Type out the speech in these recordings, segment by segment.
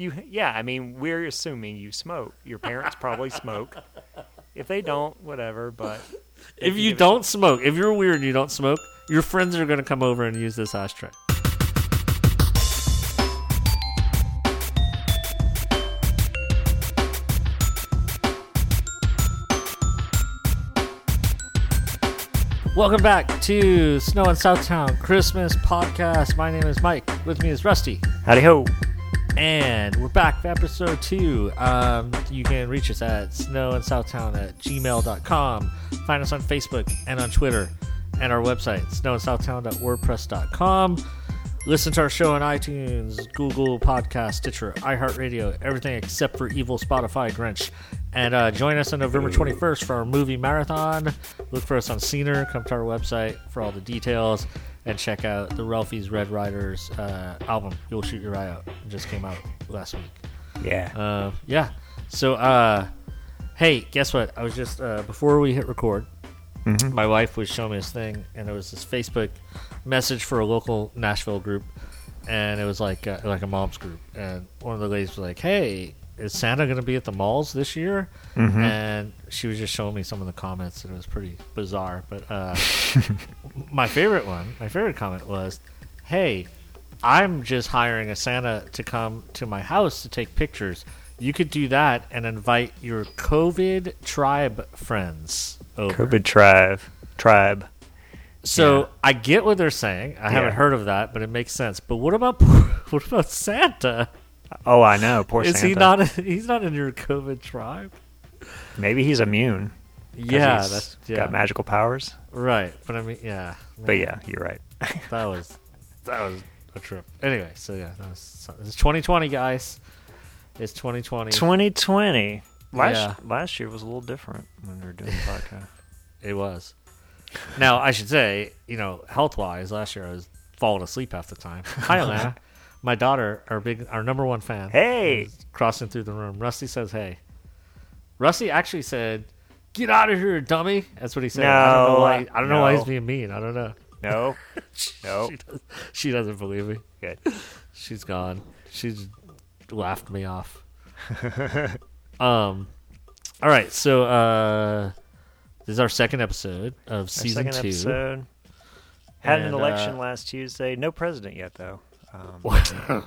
You yeah, I mean, we're assuming you smoke. Your parents probably smoke. If they don't, whatever. But If you you give it- don't smoke, if you're weird and you don't smoke, your friends are going to come over and use this ashtray. Welcome back to Snow and Southtown Christmas podcast. My name is Mike. With me is Rusty. howdy ho. And we're back for episode two. Um, you can reach us at snowandSouthtown at gmail.com. Find us on Facebook and on Twitter. And our website, snowandSouthtown.wordpress.com. Listen to our show on iTunes, Google Podcast, Stitcher, iHeartRadio, everything except for evil Spotify Grinch. And uh, join us on November 21st for our movie marathon. Look for us on Scener. Come to our website for all the details. And check out the Ralphie's Red Riders uh, album, You'll Shoot Your Eye Out. It just came out last week. Yeah. Uh, yeah. So, uh, hey, guess what? I was just, uh, before we hit record, my wife was showing me this thing, and it was this Facebook message for a local Nashville group, and it was like uh, like a mom's group, and one of the ladies was like, "Hey, is Santa going to be at the malls this year?" And she was just showing me some of the comments, and it was pretty bizarre. But uh, my favorite one, my favorite comment was, "Hey, I'm just hiring a Santa to come to my house to take pictures. You could do that and invite your COVID tribe friends over." COVID tribe. Tribe. So Yeah. I get what they're saying. I haven't heard of that, but it makes sense. But what about what about Santa? Oh, I know. Poor Is Santa. he not? He's not in your COVID tribe. Maybe he's immune. Yeah, he's that's yeah. got magical powers. right. But I mean, yeah. But yeah, you're right. that was that was a trip. Anyway, so yeah, that was, it's 2020, guys. It's 2020. 2020. Last Yeah. last year was a little different when we were doing the podcast. It was. Now I should say, you know, health wise, last year I was falling asleep half the time. Hi, Alana. My daughter, our big, our number one fan. Hey. crossing through the room. Rusty says, "Hey." Rusty actually said, "Get out of here, dummy." That's what he said. I don't know No, why. I don't know why he's being mean. I don't know. No. No. She, does, she doesn't believe me. Good. She's gone. She's laughed me off. um. All right, so uh, this is our second episode of season second two. episode. Had an election uh, last Tuesday. No president yet, though. Um,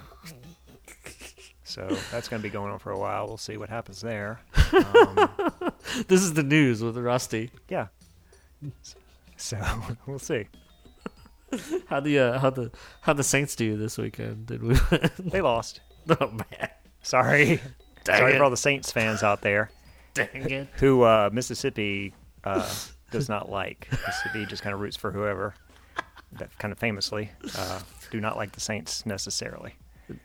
so that's going to be going on for a while. We'll see what happens there. Um, this is the news with Rusty. yeah. So we'll see. How the uh, how the how the Saints do this weekend? Did we? They lost. oh man, Sorry. Dang Sorry it. for all the Saints fans out there dang it! who uh, Mississippi uh, does not like. Mississippi just kind of roots for whoever. That kind of famously uh, do not like the Saints necessarily.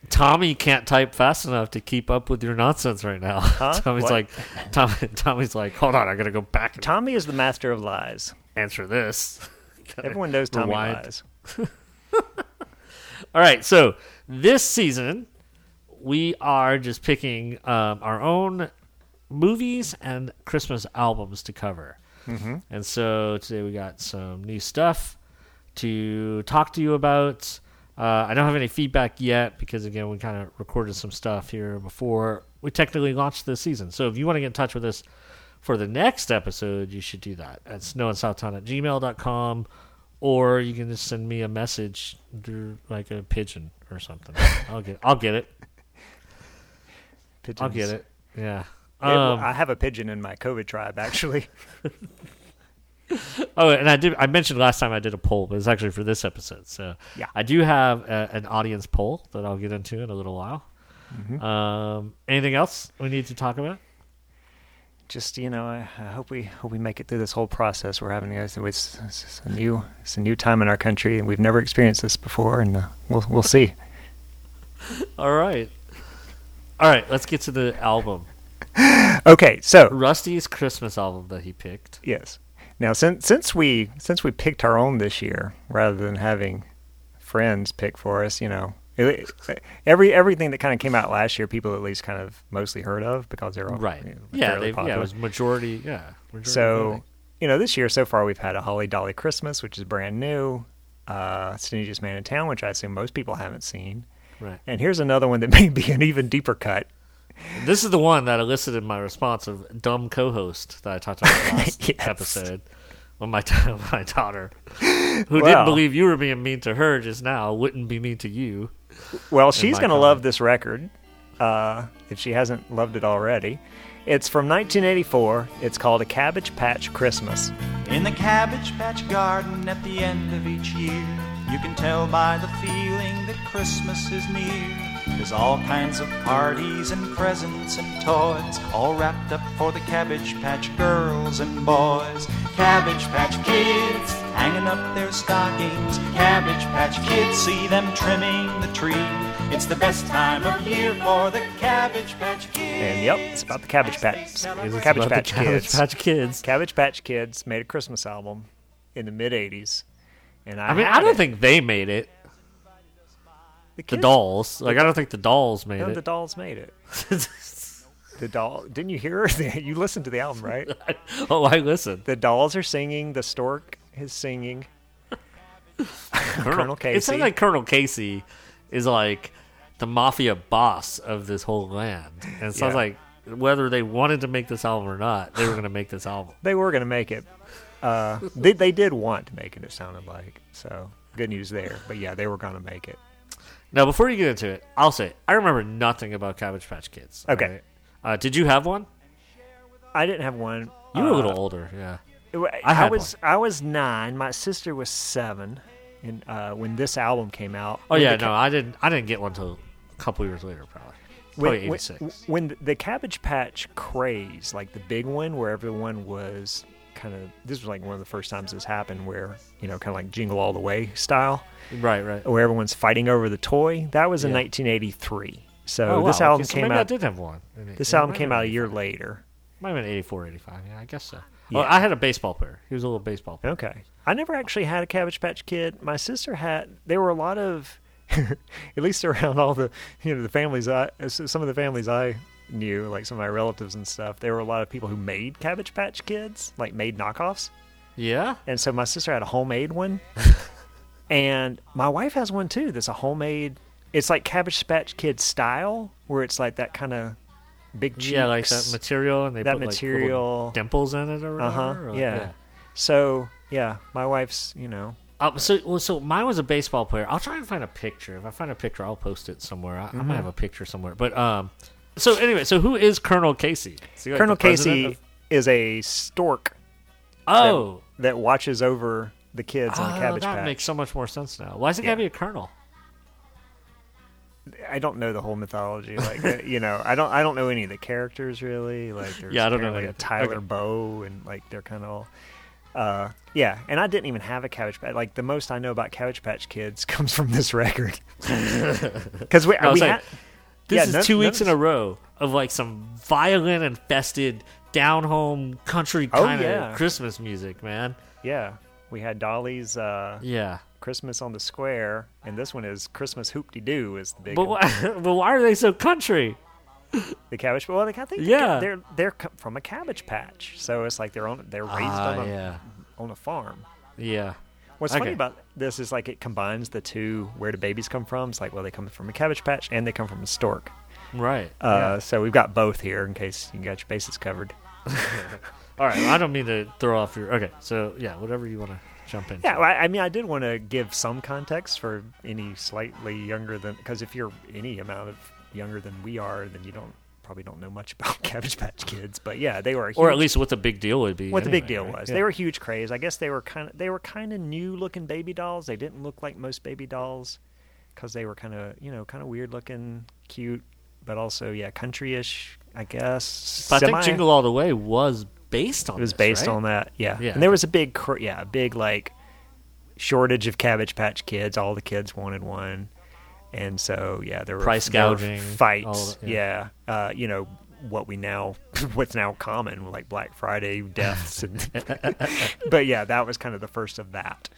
Tommy can't type fast enough to keep up with your nonsense right now. Tommy's What? like, Tommy, Tommy's like, hold on, I gotta go back Tommy is the master of lies. answer this. Everyone knows Tommy Rewind. lies. All right, so this season we are just picking um, our own movies and Christmas albums to cover. Mm-hmm. And so today we got some new stuff to talk to you about. Uh, I don't have any feedback yet because again we kind of recorded some stuff here before we technically launched this season. So if you want to get in touch with us for the next episode, you should do that at snowandSouthtown at gmail.com or you can just send me a message through like a pigeon or something. I'll get I'll get it. I'll get it. Yeah. Um, I have a pigeon in my COVID tribe, actually. oh, and I did. I mentioned last time I did a poll, but it's actually for this episode. So Yeah. I do have a, an audience poll that I'll get into in a little while. Mm-hmm. Um, anything else we need to talk about? Just you know, I, I hope we hope we make it through this whole process we're having. Guys, it's, it's a new it's a new time in our country, and we've never experienced this before, and uh, we'll we'll see. All right. All right. Let's get to the album. Okay, so Rusty's Christmas album that he picked. Yes. Now, since since we since we picked our own this year, rather than having friends pick for us, you know, it, every everything that kind of came out last year, people at least kind of mostly heard of because they're all Right. you know, yeah. They, yeah. It popular. was majority. Yeah. Majority So, voting. you know, this year so far we've had a Holly Dolly Christmas, which is brand new. Uh, Stingiest Man in Town, which I assume most people haven't seen, Right. And here's another one that may be an even deeper cut. This is the one that elicited my response of dumb co-host that I talked about last Yes. episode. When my my daughter, who didn't believe you were being mean to her just now, wouldn't be mean to you. Well, she's going to comment. love this record uh, if she hasn't loved it already. It's from 1984. It's called A Cabbage Patch Christmas. In the Cabbage Patch Garden at the end of each year, you can tell by the feeling that Christmas is near. There's all kinds of parties and presents and toys, all wrapped up for the Cabbage Patch girls and boys. Cabbage Patch Kids hanging up their stockings. Cabbage Patch Kids see them trimming the tree. It's the best time of year for the Cabbage Patch Kids. And yep, it's about the Cabbage Patch. It's Cabbage about the Patch Cabbage Kids. Patch Kids. Cabbage Patch Kids made a Christmas album in the mid 80s. And I, I mean, I don't it. think they made it. The, The dolls, like I don't think the dolls made No, it. the dolls made it. The doll. Didn't you hear? you listened to the album, right? oh, I listen. The dolls are singing. The stork is singing. Colonel It Casey. sounds like Colonel Casey is like the mafia boss of this whole land, and it sounds Yeah. like whether they wanted to make this album or not, they were going to make this album. They were going to make it. Uh, they, they did want to make it. It sounded like so. Good news there. But yeah, they were going to make it. Now, before you get into it, I'll say I remember nothing about Cabbage Patch Kids. Okay. alright? Uh, did you have one? I didn't have one. You were a Uh, little older, yeah. I I, had was I was nine. My sister was seven, and uh, when this album came out. Oh when yeah, the no, I didn't. I didn't get one until a couple years later, probably. Probably when- eighty six. when the Cabbage Patch craze, like the big one, where everyone was kind of this was like one of the first times this happened, where you know, kind of like Jingle All the Way style, Right, right. where everyone's fighting over the toy. That was in Yeah. 1983. So Oh, wow, this okay, album so came maybe I out. did have one. This album came out a year later. Might have been 84, 85. Yeah, I guess so. Yeah. Well, I had a baseball player. He was a little baseball player. Okay. I never actually had a Cabbage Patch Kid. My sister had. There were a lot of, at least around all the, you know, the families I, some of the families I knew, like some of my relatives and stuff. There were a lot of people who made Cabbage Patch Kids, like made knockoffs. Yeah? And so my sister had a homemade one, and my wife has one too. That's a homemade. It's like Cabbage Patch Kid style, where it's like that kind of big cheeks. Yeah, like that material, and they That put material. little dimples in it or Uh whatever. huh. or- Yeah. So yeah, my wife's. You know. Uh, so, well, so mine was a baseball player. I'll try and find a picture. If I find a picture, I'll post it somewhere. I, I Mm-hmm. might have a picture somewhere. But um, so anyway, so who is Colonel Casey? Is like Colonel Casey of- is a stork oh, that watches over the kids on the oh, Cabbage that Patch. That makes so much more sense now. Why is it Yeah. gotta be a colonel? I don't know the whole mythology, like uh, you know, I don't I don't know any of the characters really. Like there's Yeah, I don't know like a. Tyler Okay. Bow, and like they're kind of all. Uh, yeah, and I didn't even have a Cabbage Patch. Like the most I know about Cabbage Patch Kids comes from this record. Because we, No, we like, had, This Yeah, is none- two none weeks in a row of like some violin infested down home country Oh, kind of yeah. Christmas music, man. yeah, we had Dolly's uh, Yeah. Christmas on the Square, and this one is Christmas Hoopty Doo is the big But one. why, but why are they so country? the Cabbage. Well, they, I think Yeah. they're they're from a Cabbage Patch, so it's like they're on they're raised Ah, on a yeah. on a farm. Yeah. What's Okay. funny about this is like it combines the two where do babies come from. It's like well they come from a cabbage patch and they come from a stork. Right. Uh, So we've got both here in case you got your bases covered. All right. I don't mean to throw off your. Okay. So, yeah, whatever you want to jump in. Yeah, well, I, I mean I did want to give some context for any slightly younger than because if you're any amount of younger than we are, then you don't probably don't know much about Cabbage Patch Kids. But yeah, they were huge, Or at least what the big deal would be. what the big deal right? was. Yeah. They were a huge craze. I guess they were kind of they were kind of new looking baby dolls. They didn't look like most baby dolls because they were kind of you know kind of weird looking, cute, but also yeah country-ish. I guess. But I think Jingle All the Way was based on It was this, based right? on that. Yeah. Yeah. And there was a big cr- yeah a big like shortage of Cabbage Patch Kids. All the kids wanted one. And so, yeah, there were Price gouging, fights. that, yeah, uh, you know what we now, what's now common, like Black Friday deaths, and but yeah, that was kind of the first of that.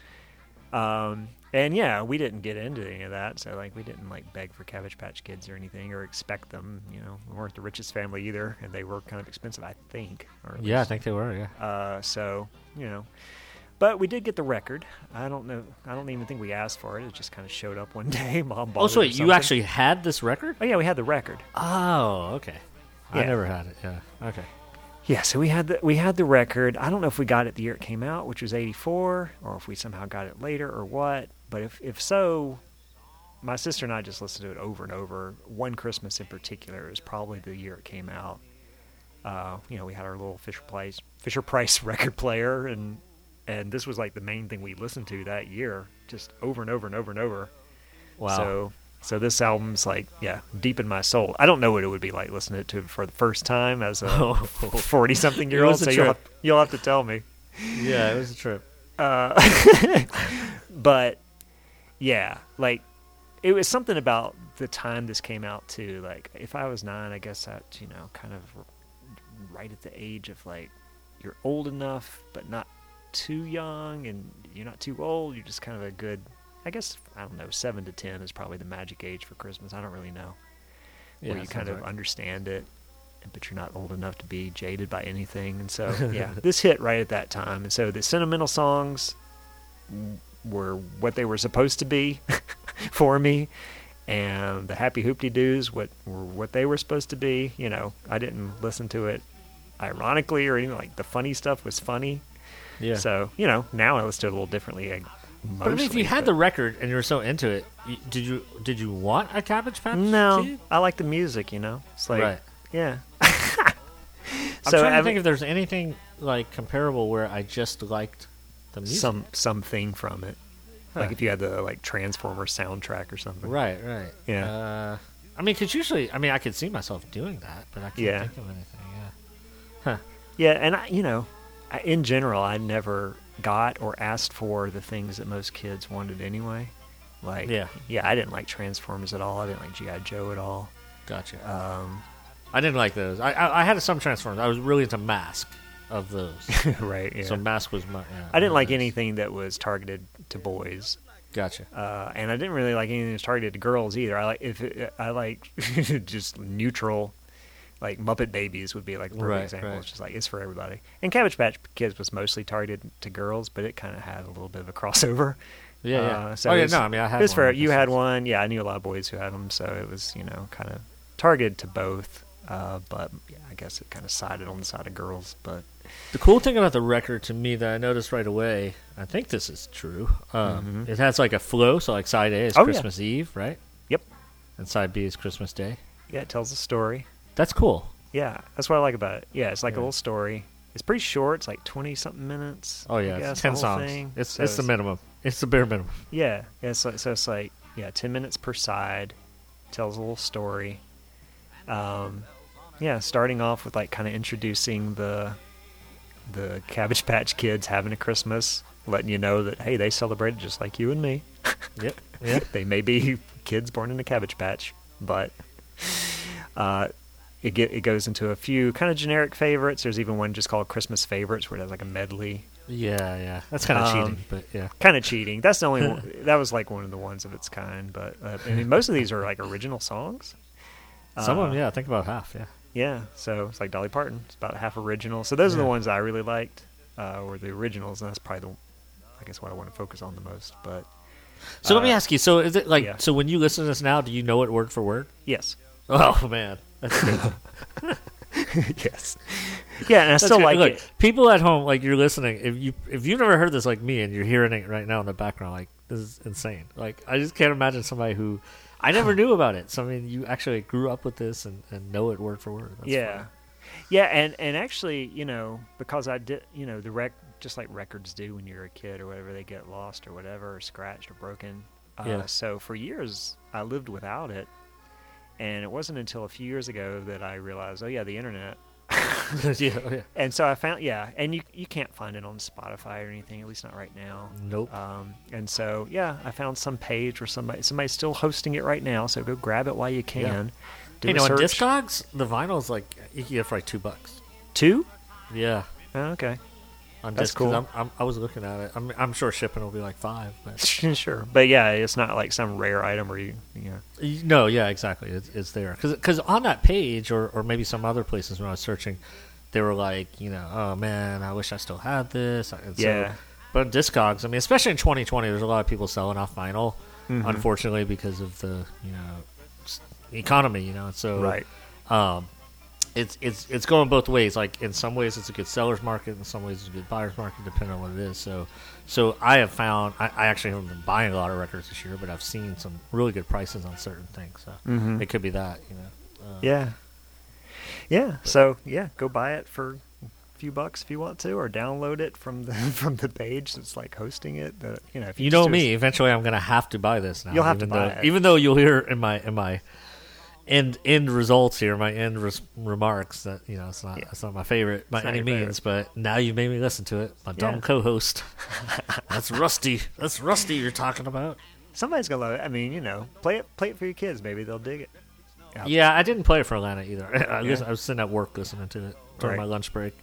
Um, and yeah, we didn't get into any of that, so like we didn't like beg for Cabbage Patch Kids or anything, or expect them. You know, we weren't the richest family either, and they were kind of expensive, I think. Yeah, I think they were, yeah. uh, so you know, But we did get the record. I don't know. I don't even think we asked for it. It just kind of showed up one day. Mom bought Oh, so wait, you actually had this record? Oh yeah, we had the record. Oh, okay. I never had it. Yeah. Okay. Yeah, so we had the we had the record. I don't know if we got it the year it came out, which was '84, or if we somehow got it later or what. But if if so, my sister and I just listened to it over and over. One Christmas in particular is probably the year it came out. Uh, you know, we had our little Fisher Price Fisher Price record player, and and this was like the main thing we listened to that year, just over and over and over and over. Wow. So so this album's like yeah, deep in my soul. I don't know what it would be like listening to it for the first time as a Oh. forty something year old. So you'll have, you'll have to tell me. yeah, it was a trip. Uh, but yeah, like it was something about the time this came out too. Like if I was nine, I guess that's you know kind of right at the age of like you're old enough but not too young, and you're not too old. You're just kind of a good. I guess I don't know. Seven to ten is probably the magic age for Christmas. I don't really know Yeah, where you kind of right. understand it, but you're not old enough to be jaded by anything. And so, yeah, this hit right at that time. And so the sentimental songs were what they were supposed to be for me, and the happy hoopty doos what were what they were supposed to be. You know, I didn't listen to it ironically or anything like the funny stuff was funny. Yeah. So you know, now I listen to it a little differently. Like, but I mean, if mostly, you had the record and you were so into it, you, did you did you want a Cabbage Patch? no, Kid? I like the music. You know, it's like right. yeah. I'm so trying to I think if there's anything like comparable where I just liked the music. some something from it. Like if you had the like Transformer soundtrack or something. Right, right. Yeah. Uh, I mean, because usually, I mean, I could see myself doing that, but I can't Yeah. think of anything. Yeah. Yeah, and I, you know, I, in general, I never got or asked for the things that most kids wanted anyway. Like, Yeah. yeah, I didn't like Transformers at all. I didn't like GI Joe at all. Gotcha. Um, I didn't like those. I, I I had some Transformers. I was really into Mask of those. right. Yeah. So Mask was my. Yeah, I didn't like anything that was targeted to boys. Gotcha. uh, and I didn't really like anything that's targeted to girls either. I like if it, I like just neutral, like Muppet Babies would be like a perfect Right, example. right. It's just like it's for everybody. And Cabbage Patch Kids was mostly targeted to girls, but it kind of had a little bit of a crossover. Yeah, yeah. Uh, so oh yeah, was- no, I mean, I had. it was for you had one. Yeah, I knew a lot of boys who had them, so it was you know kind of targeted to both. Uh, but yeah, I guess it kind of sided on the side of girls. But The cool thing about the record to me that I noticed right away, I think this is true. Um, Mhm. It has like a flow, so like side A is Oh, yeah. Christmas Eve, right? Yep. And side B is Christmas Day. yeah, it tells a story. That's cool. Yeah, that's what I like about it. Yeah, it's like Yeah. a little story. It's pretty short. It's like twenty something minutes. Oh yeah, guess, ten songs. thing. It's So it's the minimum. It's the bare minimum. Yeah, yeah. So, so it's like yeah, ten minutes per side. Tells a little story. Um, yeah, starting off with like kind of introducing the the Cabbage Patch Kids having a Christmas, letting you know that hey, they celebrated just like you and me. Yep. Yep. they may be kids born in a cabbage patch, but uh, it get, it goes into a few kind of generic favorites. There's even one just called Christmas favorites, where it has like a medley. Yeah, yeah. That's kind of Um, cheating, but yeah. Kind of cheating. That's the only one. That was like one of the ones of its kind. But uh, I mean, most of these are like original songs. Some of Uh, them, yeah. I think about half. Yeah. Yeah, so it's like Dolly Parton. It's about half original. So those are the ones I really liked, uh, were the originals, and that's probably the, I guess, what I want to focus on the most. But So let me Uh, ask you. So is it like yeah. so when you listen to this now? Do you know it word for word? yes, Oh man, that's good. yes, yeah, and I That's still good. like Look, it. people at home, like you're listening. If you if you've never heard this like me, and you're hearing it right now in the background, like this is insane. Like I just can't imagine somebody who I never knew about it. So I mean, you actually grew up with this and, and know it word for word. That's yeah, fun. yeah, and and actually, you know, because I did, you know, the rec, just like records do when you're a kid or whatever, they get lost or whatever, or scratched or broken. Uh, Yeah. So for years, I lived without it, and it wasn't until a few years ago that I realized, oh yeah, the internet. yeah, oh, yeah. And so I found, yeah, and you you can't find it on Spotify or anything, at least not right now. Nope. Um, and so yeah, I found some page where somebody somebody's still hosting it right now. So go grab it while you can. Hey, a no, on. Discogs, the vinyl's like you can get for like two bucks. Two? Yeah, Oh, okay. On That's Discogs. cool. I'm, I'm, I was looking at it. I'm, I'm sure shipping will be like five, but sure, but yeah, it's not like some rare item where you, you know. No, yeah, exactly. It's, it's there because on that page or, or maybe some other places when I was searching, they were like, you know, oh man, I wish I still had this. And so Yeah. but Discogs, I mean, especially in 2020, there's a lot of people selling off vinyl, Mm-hmm. unfortunately, because of the you know economy. You know, so Right. um, it's it's it's going both ways. Like in some ways, it's a good seller's market. In some ways, it's a good buyer's market, depending on what it is. So, so I have found I, I actually haven't been buying a lot of records this year, but I've seen some really good prices on certain things. So Mhm. it could be that you know. Uh, Yeah. Yeah. So yeah, go buy it for a few bucks if you want to, or download it from the from the page that's like hosting it. The, you know, if You just know me. Eventually, I'm going to have to buy this now. You'll have to buy though, it. even though you'll hear in my in my end end results here, my end res- remarks that you know it's not Yeah. it's not my favorite by any means. But now you made me listen to it. My dumb Yeah. co-host. That's Rusty. That's Rusty. You're talking about. Somebody's gonna love it. I mean, you know, play it play it for your kids. Maybe they'll dig it. Yeah. Yeah, I didn't play it for Alana either. I, guess Yeah. I was sitting at work listening to it during Right. my lunch break.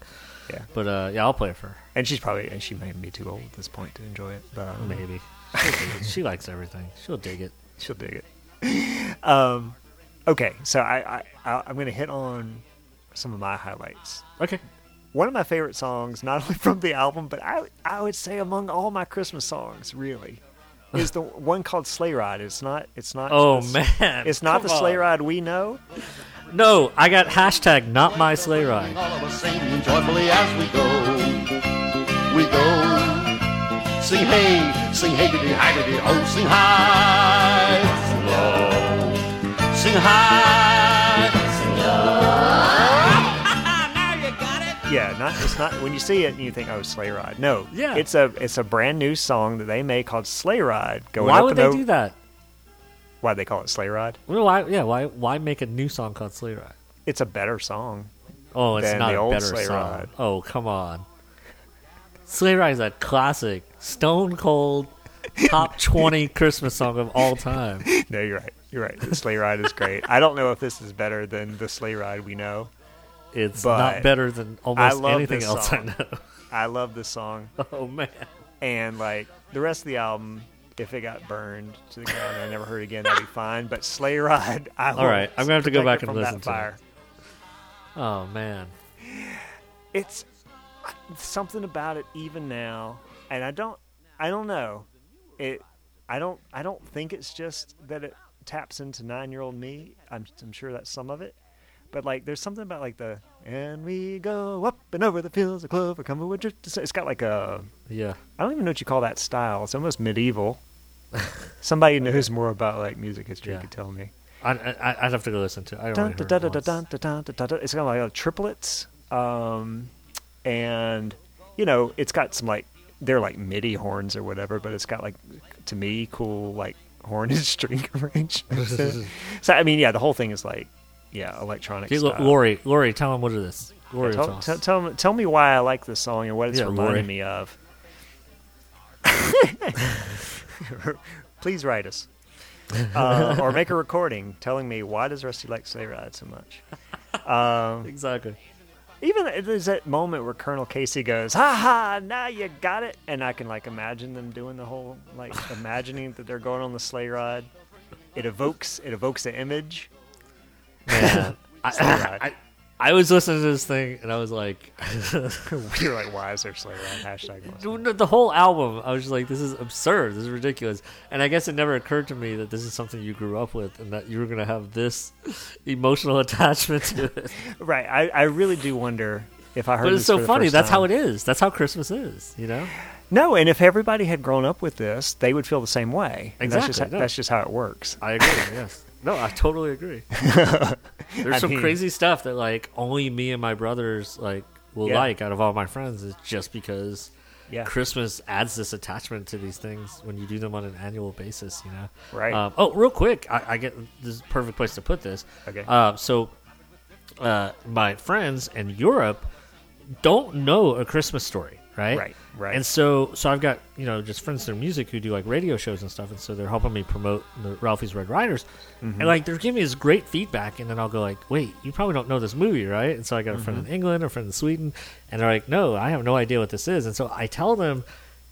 Yeah. But uh, yeah, I'll play it for her. And she's probably and she may be too old at this point to enjoy it, but I. Maybe. She'll dig it. she likes everything. She'll dig it. she'll dig it. Um, okay, so I, I I- I'm gonna hit on some of my highlights. Okay. One of my favorite songs, not only from the album, but I I would say among all my Christmas songs, really, is the one called Sleigh Ride. It's not it's not Oh the- man. it's not Come the sleigh on. ride we know. No, I got hashtag not my sleigh ride. All of us sing joyfully as we go. We go. Sing hey, sing hey diddy hi diddy oh, sing high, sing high, Yeah, not it's not when you see it and you think oh Sleigh Ride. No, Yeah. it's a it's a brand new song that they made called Sleigh Ride. Going Why up would and they o- do that? Why they call it Sleigh Ride? Well, why? Yeah, why? Why make a new song called Sleigh Ride? It's a better song. Oh, it's Than not the a old better Sleigh song. Ride. Oh, come on. Sleigh Ride is a classic, stone cold, top twenty Christmas song of all time. No, you're right. You're right. The sleigh ride is great. I don't know if this is better than the sleigh ride we know. It's But not better than almost anything else song. I know. I love this song, Oh man. and like the rest of the album, if it got burned to the ground and I never heard it again, that'd be fine. But sleigh ride, I All right, I'm gonna have to go back and listen that to it. Oh man. It's something about it even now, and I don't, I don't know. It, I don't, I don't think it's just that it taps into nine-year-old me. I'm, I'm sure that's some of it. But like, there's something about like the and we go up and over the fields of clover, come with just. It's got like a Yeah. I don't even know what you call that style. It's almost medieval. Somebody who knows more about like music history Yeah. could tell me. I, I I'd have to go listen to. it. I don't dun, dun, dun. It's kind of like uh, triplets, um, and you know, it's got some like they're like MIDI horns or whatever, but it's got like to me cool like horn and string arrangements. so I mean, yeah, the whole thing is like yeah, electronic. Okay, style. Lori, Lori, tell him what it is. Lori, tell, tell tell, tell, me- tell me why I like this song and what it's Yeah, reminding Lori. me of. Please write us. Uh, or make a recording telling me why does Rusty like Sleigh Ride so much. Um, exactly. Even there's that moment where Colonel Casey goes, "Ha ha! Now you got it," and I can like imagine them doing the whole like imagining that they're going on the sleigh ride. It evokes it evokes an image. Man, Sleigh I. I, I was listening to this thing and I was like, "We're like, why is there sleigh ride? Hashtag. the whole album. I was just like, this is absurd. This is ridiculous. And I guess it never occurred to me that this is something you grew up with and that you were gonna have this emotional attachment to it. Right. I, I really do wonder if I heard. But it's so funny. That's how it is. That's how Christmas is. You know. No, and if everybody had grown up with this, they would feel the same way. And That's just, Exactly, no. that's just how it works. I agree. yes. No, I totally agree. There's I some mean- crazy stuff that like only me and my brothers like will Yeah. like out of all my friends is just because Yeah. Christmas adds this attachment to these things when you do them on an annual basis. You know. Right. Um, oh, real quick, I, I get this is perfect place to put this. Okay. Uh, so, uh, my friends in Europe don't know a Christmas story, right? Right, right. And so, so I've got you know just friends in music who do like radio shows and stuff, and so they're helping me promote the Ralphie's Red Riders, Mm-hmm. and like they're giving me this great feedback, and then I'll go like, wait, you probably don't know this movie, right? And so I got a friend Mm-hmm. in England, a friend in Sweden, and they're like, no, I have no idea what this is, and so I tell them.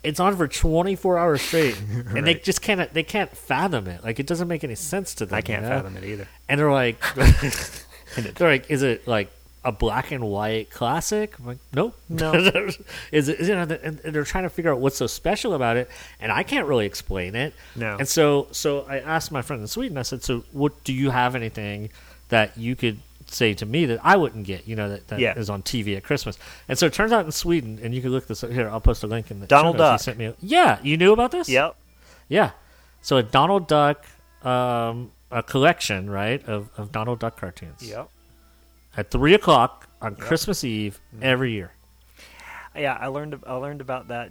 It's on for 24 hours straight, and they just can't. They can't fathom it. Like it doesn't make any sense to them. I can't you know? fathom it either. And they're like, they're like, is it like a black and white classic? I'm like, nope. No. is it? You know, and they're trying to figure out what's so special about it, and I can't really explain it. No. And so, so I asked my friend in Sweden. I said, "So, what do you have anything that you could say to me that I wouldn't get? You know, that, that is Yeah. on TV at Christmas." And so it turns out in Sweden, and you can look this up here. I'll post a link in the Donald. Duck. Sent me. A, yeah, you knew about this? Yep. Yeah. So a Donald Duck, um, a collection, right, of, of Donald Duck cartoons. Yep. At three o'clock on Christmas Eve Mm-hmm. every year. Yeah, I learned I learned about that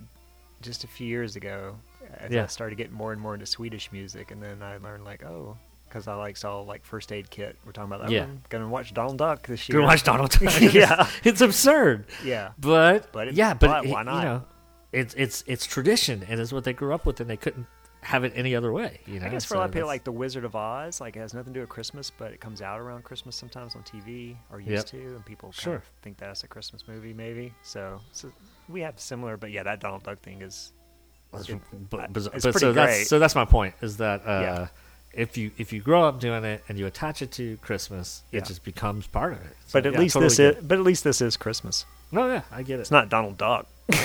just a few years ago. As Yeah. I started getting more and more into Swedish music, and then I learned like, oh, because I like saw like First Aid Kit. We're talking about that. Yeah. one. Gonna watch Donald Duck this year. Gonna watch Donald Duck. Yeah. it's absurd. Yeah. But, But yeah, but, but it- why not? You know, it's it's it's tradition, and it's what they grew up with, and they couldn't have it any other way. You know, I guess for So a lot of people, like The Wizard of Oz, like it has nothing to do with Christmas, but it comes out around Christmas sometimes on TV or used Yep. to, and people kind Sure. of think that's a Christmas movie, maybe. So, so we have similar, but yeah, that Donald Duck thing is. That's it- but, it's pretty so that's great. so that's my point is that uh, Yeah. if you if you grow up doing it and you attach it to Christmas, Yeah. it just becomes part of it. So, But at yeah, least totally this get is. But at least this is Christmas. No, yeah, I get it. It's not Donald Duck.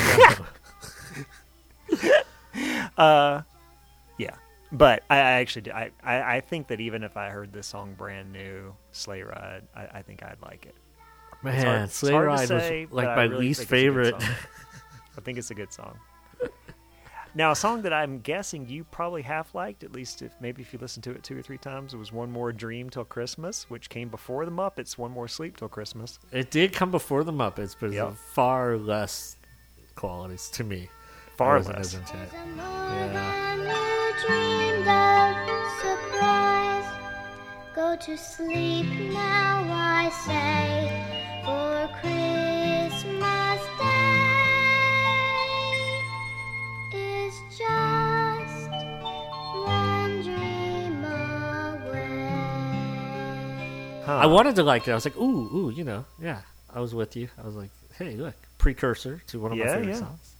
uh. But I, I actually, do, I, I, I think that even if I heard this song brand new, Sleigh Ride, I, I think I'd like it. Man, hard- Sleigh Ride say, was like my really least think it's a good favorite. I think it's a good song. Now, a song that I'm guessing you probably half liked, at least if maybe if you listened to it two or three times, was "One More Dream Till Christmas," which came before the Muppets. "One More Sleep Till Christmas." It did come before the Muppets, but it's Yep. of far less qualities to me. I Far wasn't less. as into it. There's a more Yeah. than you dreamed of surprise. Go to sleep now, I say, for Christmas Day is just one dream away. Huh. I wanted to like it. I was like, ooh, ooh, you know, yeah. I was with you. I was like, hey, look, precursor to one of my favorite yeah. songs.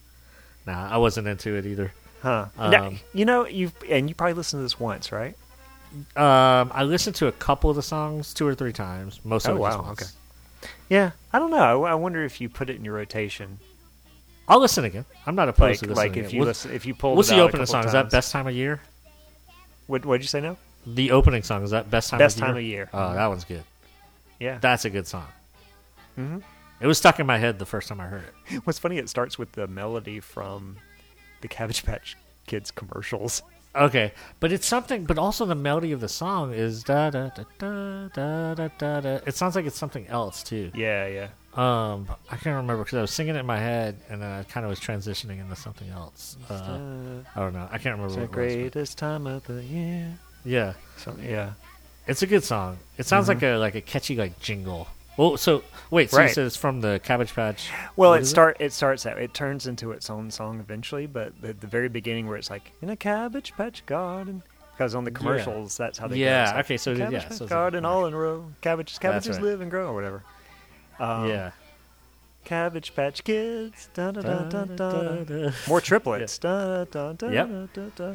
Nah, I wasn't into it either. Huh. Now, Um, you know, you've and you probably listened to this once, right? Um, I listened to a couple of the songs two or three times. Most of Oh, it wow, once. okay. Yeah, I don't know. I, I wonder if you put it in your rotation, I'll listen again. I'm not opposed like to like listening. if you What- listen, if you pull. What's the opening song? Is that best time of year? What What'd you say? now? The opening song is that best time Best of year? time of year. Oh, that one's good. Yeah. That's a good song. hmm It was stuck in my head the first time I heard it. What's funny? It starts with the melody from the Cabbage Patch Kids commercials. Okay, but it's something. But also the melody of the song is da da da da da da da. da. It sounds like it's something else too. Yeah, yeah. Um, I can't remember because I was singing it in my head and then I kind of was transitioning into something else. Uh, I don't know. I can't remember It's what the it was. greatest time of the year. Yeah, So, yeah. it's a good song. It sounds like a like a catchy like jingle. Well, so wait, so you Mm-hmm. Said it's from the Cabbage Patch? Well, it start it starts out. It turns into its own song eventually, but the, the very beginning where it's like in a cabbage patch garden, because on the commercials that's how they. Yeah, It's like, okay, so cabbage yeah, patch so like- garden all in a row. Cabbages, cabbages right. live and grow, or whatever. Um, yeah. Cabbage Patch Kids. Da, da, da, da, da. Da-da-da-da. More triplets. Da, da, da, Yep. da, da, da.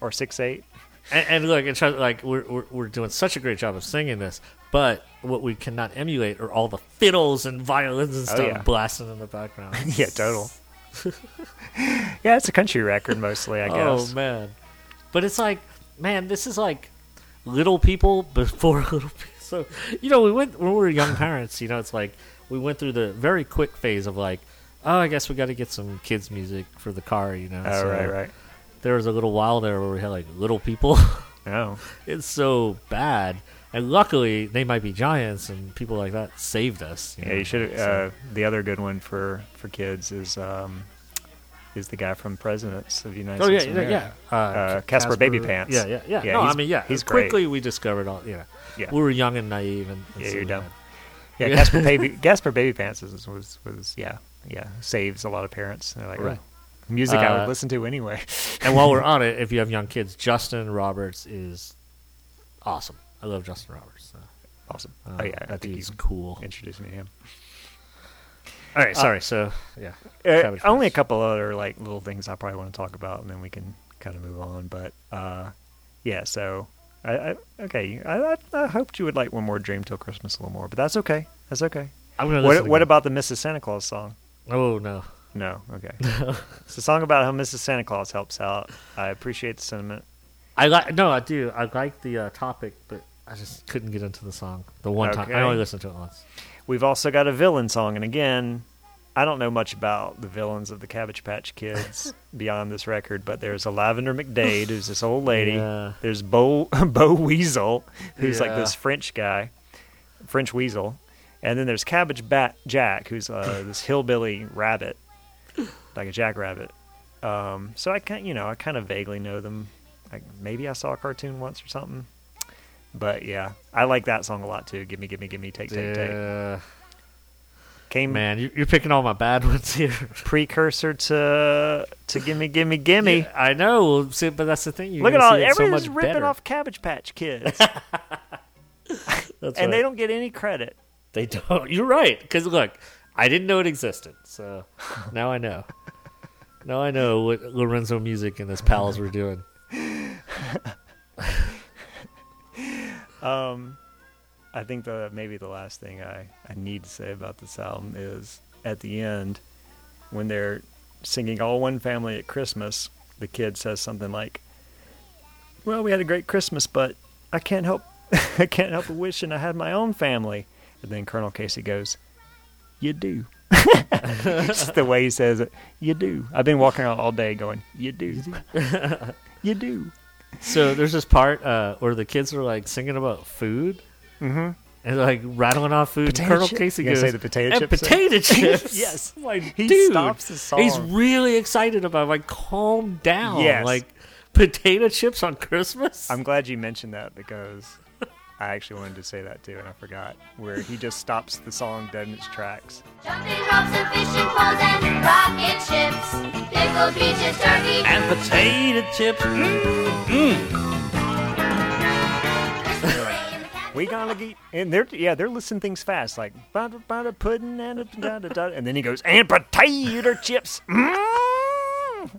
Or six eight. And, and look, it's like we're, we're we're doing such a great job of singing this, but what we cannot emulate are all the fiddles and violins and Oh, stuff yeah. blasting in the background. yeah, total. yeah, it's a country record mostly, I oh, guess. Oh man, but it's like, man, this is like little people before little people. So you know, we went when we were young parents. You know, it's like we went through the very quick phase of like, oh, I guess we got to get some kids music for the car. You know, Oh, so right, right. There was a little while there where we had like little people. Oh, it's so bad. And luckily, they might be giants, and people like that saved us. yeah. know, You should. so- Uh, the other good one for for kids is um, is the guy from Presidents of the United Oh States. of yeah, America. yeah. Uh, Caspar Babypants. Yeah, yeah, yeah. Yeah, no, I mean, yeah. he's great. quickly we discovered all. Yeah, Yeah. we were young and naive, and, and Yeah, so you're dumb. had- Yeah, Yeah. Casper Baby Caspar Babypants was, was was yeah yeah saves a lot of parents. They're like, Right. oh, music I Uh, would listen to anyway. And while we're on it, if you have young kids, Justin Roberts is awesome. I love Justin Roberts. So, awesome. uh, oh yeah, I think you cool. introduced me to him. All right, sorry. so yeah, Uh, only a couple other like little things I probably want to talk about, and then we can kind of move on. But uh, yeah, so I, I okay, I, I, I hoped you would like one more Dream Till Christmas a little more, but that's okay. That's okay. I'm gonna What, what about the Mrs. Santa Claus song? Oh no. No, okay. it's a song about how Mrs. Santa Claus helps out. I appreciate the sentiment. I like no, I do. I like the uh, topic, but I just couldn't get into the song. The one time Okay. I only listened to it once. We've also got a villain song, and again, I don't know much about the villains of the Cabbage Patch Kids beyond this record, but there's a Lavender McDade, who's this old lady. Yeah. There's Bo Bo Weasel, who's like this French guy, French Weasel, and then there's Cabbage Bat Jack, who's uh, this hillbilly rabbit, like a jackrabbit. Um, so I kind, you know, I kind of vaguely know them. Like maybe I saw a cartoon once or something. But yeah, I like that song a lot too. Give me, give me, give me, take, take, take. Came Man, you- you're picking all my bad ones here. precursor to to gimme gimme gimme. Yeah, I know. See, but that's the thing. You're Look at all it so ripping better. off Cabbage Patch Kids, That's and right. they don't get any credit. They don't. You're right. Because look, I didn't know it existed, so now I know. Now I know what Lorenzo Music and his pals were doing. Um, I think the maybe the last thing I I need to say about this album is at the end when they're singing "All One Family" at Christmas. The kid says something like, "Well, we had a great Christmas, but I can't help I can't help but wishing I had my own family." And then Colonel Casey goes, "You do." Just the way he says it. You do. I've been walking around all day going, "You do." you do. So there's this part uh, where the kids are like singing about food Mm-hmm. and like rattling off food. Potato Colonel chip- Casey goes, say the potato "And chips thing?" potato chips. Yes. I'm like He dude, stops the song. He's really excited about. it. Like, calm down. Yes. Like potato chips on Christmas. I'm glad you mentioned that because I actually wanted to say that too, and I forgot. Where he just stops the song dead in its tracks. Jumping ropes and fishing poles and rocket ships. Pickled peaches, turkey, And potato chips. We gonna get and they're yeah they're listening things fast like bada bada pudding and a da da da and then he goes and potato chips. Mm.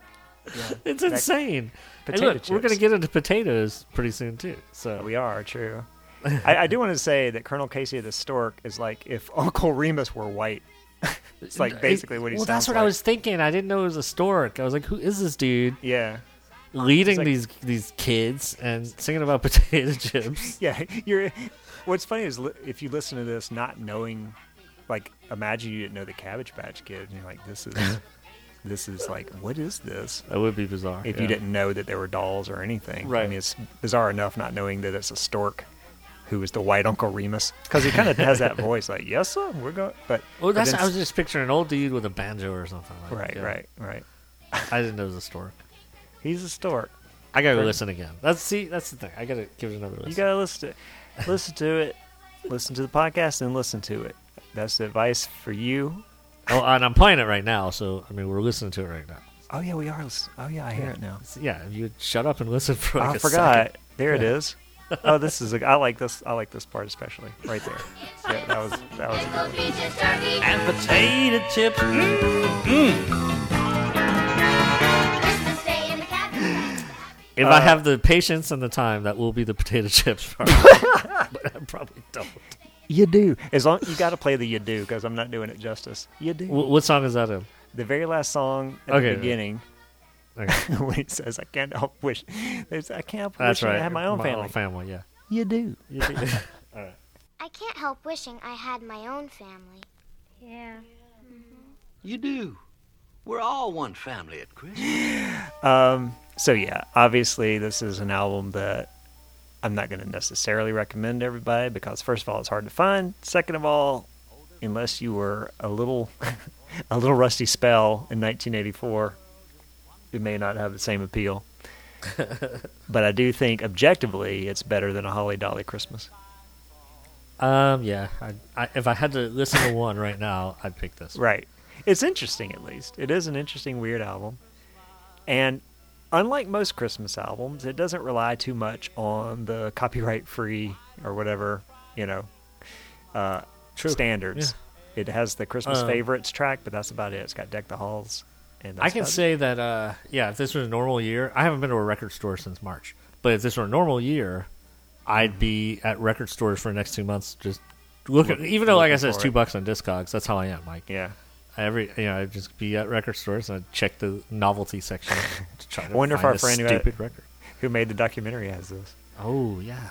it's that- insane. And potato look, we're gonna chips. get into potatoes pretty soon too. So We are true. I, I do want to say that Colonel Casey the Stork is like if Uncle Remus were white. it's like basically what he Well, that's what like. I was thinking. I didn't know it was a stork. I was like, who is this dude Yeah. leading like- these these kids and singing about potato chips? Yeah, you're. What's funny is li- if you listen to this not knowing, like, imagine you didn't know the Cabbage Patch Kid, and you're like, this is, this is like, what is this? That would be bizarre. If yeah. you didn't know that there were dolls or anything, I Right. mean, it's bizarre enough not knowing that it's a stork, who is the white Uncle Remus, because he kind of has that voice, like, yes, sir, we're going, but. Well, that's. I was just picturing an old dude with a banjo or something. Like right, yeah. right, right. I didn't know it was a stork. He's a stork. I gotta go listen again. That's see. That's the thing. I gotta give it another listen. You gotta listen to, listen to it, listen to the podcast, and listen to it. That's the advice for you oh, and I'm playing it right now. So I mean, we're listening to it right now. Oh yeah, we are. lis- Oh yeah, I hear it now. Yeah, you shut up and listen for like I a forgot. second. There it is. Oh, this is. A, I like this. I like this part especially. Right there. Yeah, that was. That was. pickled peaches, turkey, And potato chips. Christmas Day in the cabin. If Uh, I have the patience and the time, that will be the potato chips part. but I probably don't. You do. As long you got to play the you do because I'm not doing it justice. You do. Wh- what song is that in? the very last song at Okay, the right. beginning Okay. when he says, "I can't help wish." There's. I can't help That's wishing right. I had my own my family. Own family, yeah. You do. I can't help wishing I had my own family. Yeah. You do. We're all one family at Christmas. Um, so yeah, obviously this is an album that I'm not going to necessarily recommend to everybody because first of all, it's hard to find. Second of all, unless you were a little a little rusty spell in 1984, it may not have the same appeal. but I do think objectively, it's better than a Holly Dolly Christmas. Um, yeah. I, I, if I had to listen to one right now, I'd pick this. Right. It's interesting, at least. It is an interesting, weird album. And unlike most Christmas albums, it doesn't rely too much on the copyright free or whatever, you know, uh, standards. It has the Christmas Um, favorites track, but that's about it. It's got Deck the Halls. And I can about it. say that, uh, yeah, if this was a normal year, I haven't been to a record store since March. But if this were a normal year, I'd be at record stores for the next two months just Look, at, even though, like I said, it's two it. bucks on Discogs. That's how I am. Like Yeah. every, you know, I'd just be at record stores and I'd check the novelty section to try to Wonder if our friend who had- record. Who made the documentary has this? Oh yeah.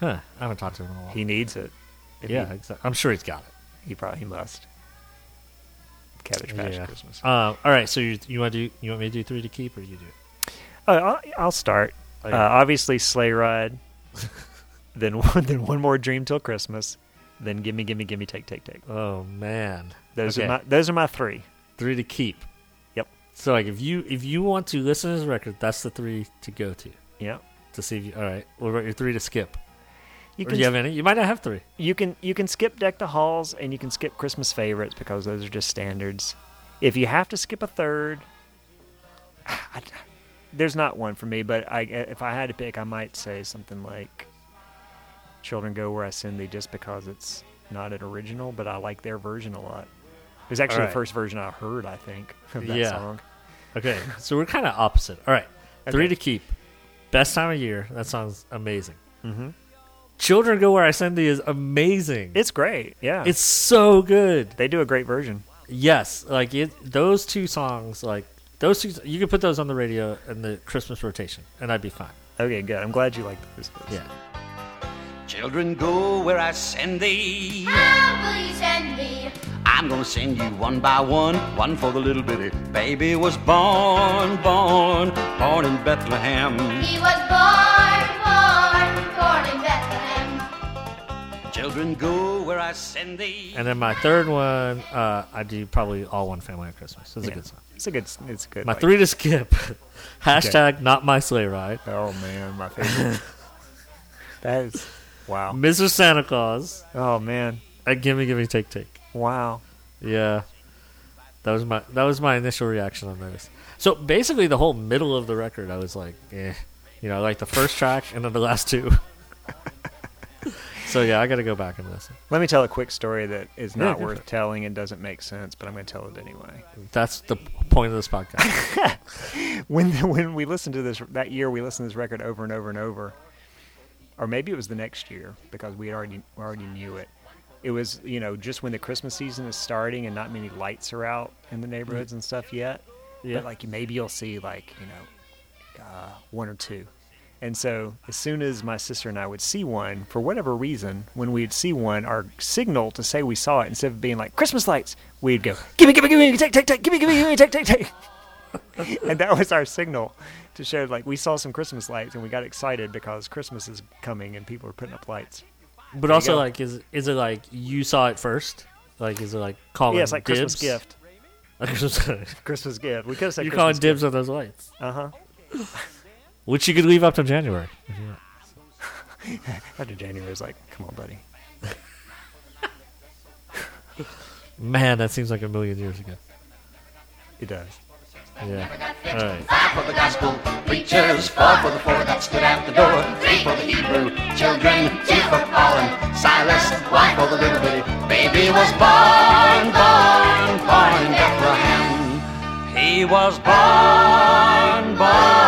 Huh. I haven't talked to him in a while. He needs it. If yeah, He, exactly. I'm sure he's got it. he probably he must. Cabbage Patch yeah. Christmas. Um, all right. So you you want to do? You want me to do three to keep, or you do? it? Uh, I'll, I'll start. Oh, Uh, obviously, Sleigh Ride. then one, then one more Dream Till Christmas. Then Gimme, Gimme, Gimme, Take, Take, Take. Oh man. Those Okay. are my those are my three. three to keep. Yep. So like if you if you want to listen to his record, that's the three to go to Yep. to see if you. All right. What about your three to skip? You or can do you have any? You might not have three. you can you can skip Deck the Halls and you can skip Christmas favorites because those are just standards. If you have to skip a third, I, there's not one for me. But I if I had to pick, I might say something like "Children Go Where I Send Thee," just because it's not an original, but I like their version a lot. It was actually Alright. the first version I heard, I think, of that Yeah. song. Okay. so we're kind of opposite. All right. Three to keep. Best time of year. That sounds amazing. hmm Children Go Where I Send Thee is amazing. It's great. Yeah, it's so good. they do a great version. Yes, like it, those two songs, like those two, you could put those on the radio in the Christmas rotation, and I'd be fine. Okay, good. I'm glad you like those. Yeah. Children, go where I send thee. How will you send me? I'm gonna send you one by one, one for the little bitty baby was born, born, born in Bethlehem. He was born, born, Children, go where I send thee. And then my third one, uh, I do probably all one family at Christmas. It's a Yeah. good song. It's a good. It's good. My like- three to skip. Hashtag not my sleigh ride. Oh man, my favorite. that is wow. Mr. Santa Claus. Oh man, And gimme gimme take take. wow. Yeah. That was my that was my initial reaction on those. So basically the whole middle of the record I was like, eh. You know, I like the first track and then the last two. so yeah, I gotta go back and listen. Let me tell a quick story that is not for worth it. telling and doesn't make sense, but I'm going to tell it anyway. That's the point of this podcast. When when we listened to this that year, we listened to this record over and over and over, or maybe it was the next year because we had already already knew it. It was you know just when the Christmas season is starting and not many lights are out in the neighborhoods and stuff yet. Yeah. But like maybe you'll see like you know uh, one or two. And so, as soon as my sister and I would see one, for whatever reason, when we'd see one, our signal to say we saw it, instead of being like Christmas lights, we'd go, "Gimme, gimme, gimme, take, take, take, gimme, gimme, gimme, take, take, take." and that was our signal to show like we saw some Christmas lights and we got excited because Christmas is coming and people are putting up lights. But you also like is is it like you saw it first? Like is it like calling yeah, it's like Christmas gift. Christmas- Christmas gift. We could have said You're Christmas calling dibs on those lights. Uh huh. Which you could leave up to January. After January is like, come on, buddy. Man, that seems like a million years ago. It does. Yeah. All right. Five for the gospel preachers, four for the four that stood at the door, three for the Hebrew children, two for Paul and Silas, one for the little bitty baby was born, born, born in Bethlehem. He was born, born,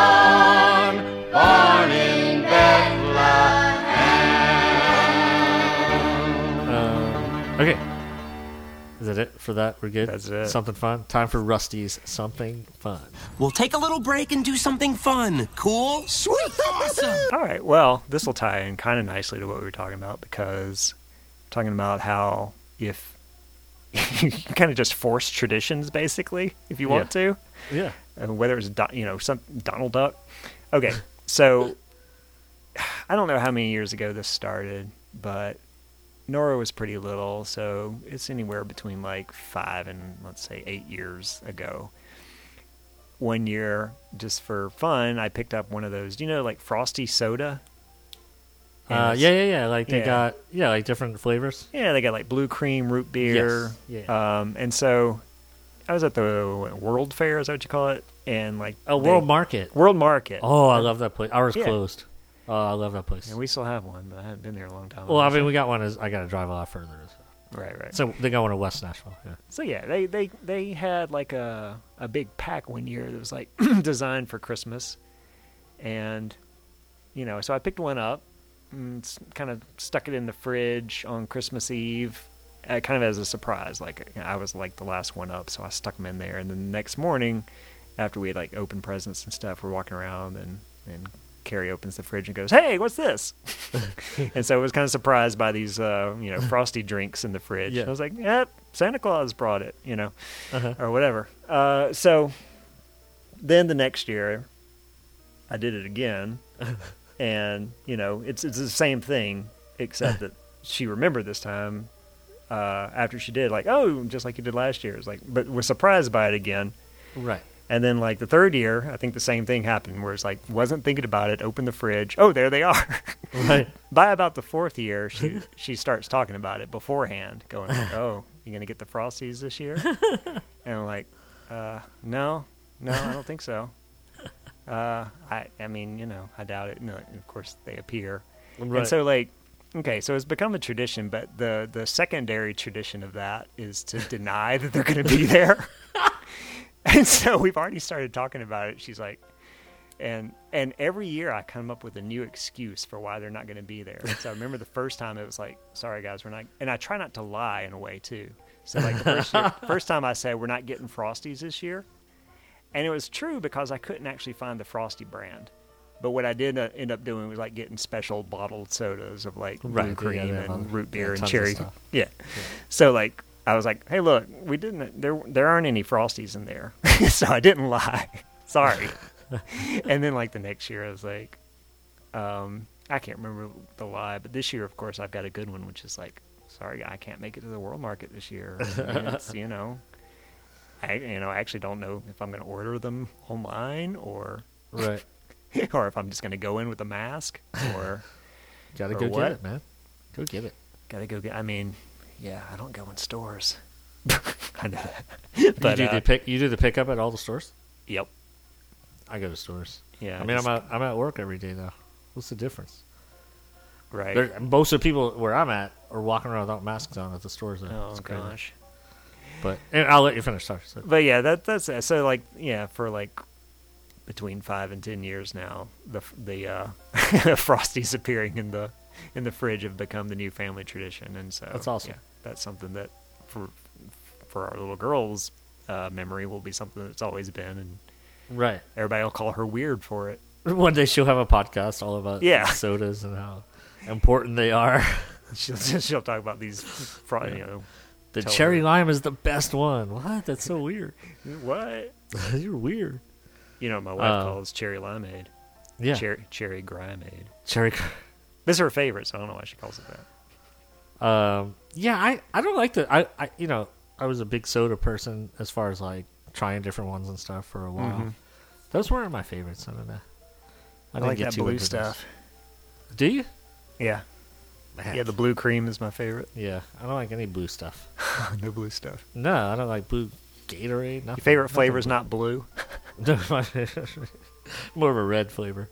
that it for that? We're good. That's it. Something fun. Time for Rusty's something fun. We'll take a little break and do something fun. Cool? Sweet. Awesome. All right. Well, this will tie in kind of nicely to what we were talking about because talking about how if you kind of just force traditions, basically, if you want to, Yeah. uh, whether it's Do- you know some Donald Duck. Okay, so I don't know how many years ago this started, but Nora was pretty little, so it's anywhere between like five and let's say eight years ago. One year, just for fun, I picked up one of those. Do you know like Frostie soda? Uh, yeah, yeah, yeah. Like they Yeah. got yeah, like different flavors. Yeah, they got like blue cream, root beer. Yes, yeah. Um, and so I was at the World Fair, is that what you call it? And like A they- World Market. World Market. Oh, I love that place. Ours Yeah. closed. Oh, I love that place. And we still have one, but I haven't been there a long time. well, I mean, we got one. Is I got to drive a lot further. So. right, right. so they got one in West Nashville. Yeah. So yeah, they they they had like a a big pack one year that was like designed for Christmas, and you know, so I picked one up, and kind of stuck it in the fridge on Christmas Eve, uh, kind of as a surprise. Like I was like the last one up, so I stuck them in there. And then the next morning, after we had like opened presents and stuff, we're walking around and and Carrie opens the fridge and goes, "Hey, what's this?" and so I was kind of surprised by these, uh, you know, frosty drinks in the fridge. Yeah. I was like, "Yeah, Santa Claus brought it," you know, Uh-huh. or whatever. Uh, so then the next year, I did it again, and you know, it's it's the same thing except that she remembered this time uh, after she did, like, oh, just like you did last year. It's like, but was surprised by it again. Right. And then like the third year, I think the same thing happened where it's like wasn't thinking about it, opened the fridge, oh there they are. Right. By about the fourth year, she she starts talking about it beforehand, going like, oh, you gonna get the frosties this year? and I'm like, uh, no, no, I don't think so. Uh, I I mean, you know, I doubt it. No, of course they appear, Right. and so like. Okay, so it's become a tradition, but the, the secondary tradition of that is to deny that they're going to be there. And so we've already started talking about it. She's like, and and every year I come up with a new excuse for why they're not going to be there. So I remember the first time it was like, sorry guys, we're not. And I try not to lie in a way too. So like the first year, first time I said we're not getting Frosties this year, and it was true because I couldn't actually find the Frostie brand. But what I did uh, end up doing was like getting special bottled sodas of like Right, blue cream and root beer yeah, and cherry. stuff. Yeah. So like I was like, hey, look, we didn't. There there aren't any frosties in there, so I didn't lie. Sorry. and then like the next year, I was like, um, I can't remember the lie, but this year, of course, I've got a good one, which is like, sorry, I can't make it to the world market this year. it's you know, I you know I actually don't know if I'm going to order them online or Right. or if I'm just going to go in with a mask or Gotta Or go what? get it, man. Go get it. got to go get. I mean, yeah, I don't go in stores. I know that. you But do uh, the pick. You do the pickup at all the stores. yep. I go to stores. Yeah, I mean, I'm at I'm at work every day though. What's the difference? right. There, most of the people where I'm at are walking around without masks on at the stores. Though. oh gosh. But and I'll let you finish. Sorry. So- But yeah, that that's it. so like yeah for like between five and ten years now, the the uh, frosties appearing in the in the fridge have become the new family tradition, and so That's awesome. Yeah, that's something that for for our little girls' uh, memory will be something that's always been, and Right. everybody will call her weird for it. One day she'll have a podcast all about Yeah. sodas and how important they are. She'll she'll talk about these, fro- you know, The cherry her. lime is the best one. What? That's so weird. what You're weird. you know. My wife Uh, calls cherry limeade, Yeah. cherry cherry grimeade. cherry. This is her favorite, so I don't know why she calls it that. Um, yeah, I, I don't like the I, I you know I was a big soda person as far as like trying different ones and stuff for a while. Those weren't my favorites. I don't know. I, Mm-hmm. I, didn't like get that blue into those. stuff. Do you? Yeah. Yeah, the blue cream is my favorite. Yeah, I don't like any blue stuff. no blue stuff. No, I don't like blue Gatorade. Nothing, Your favorite flavor is not blue. More of a red flavor.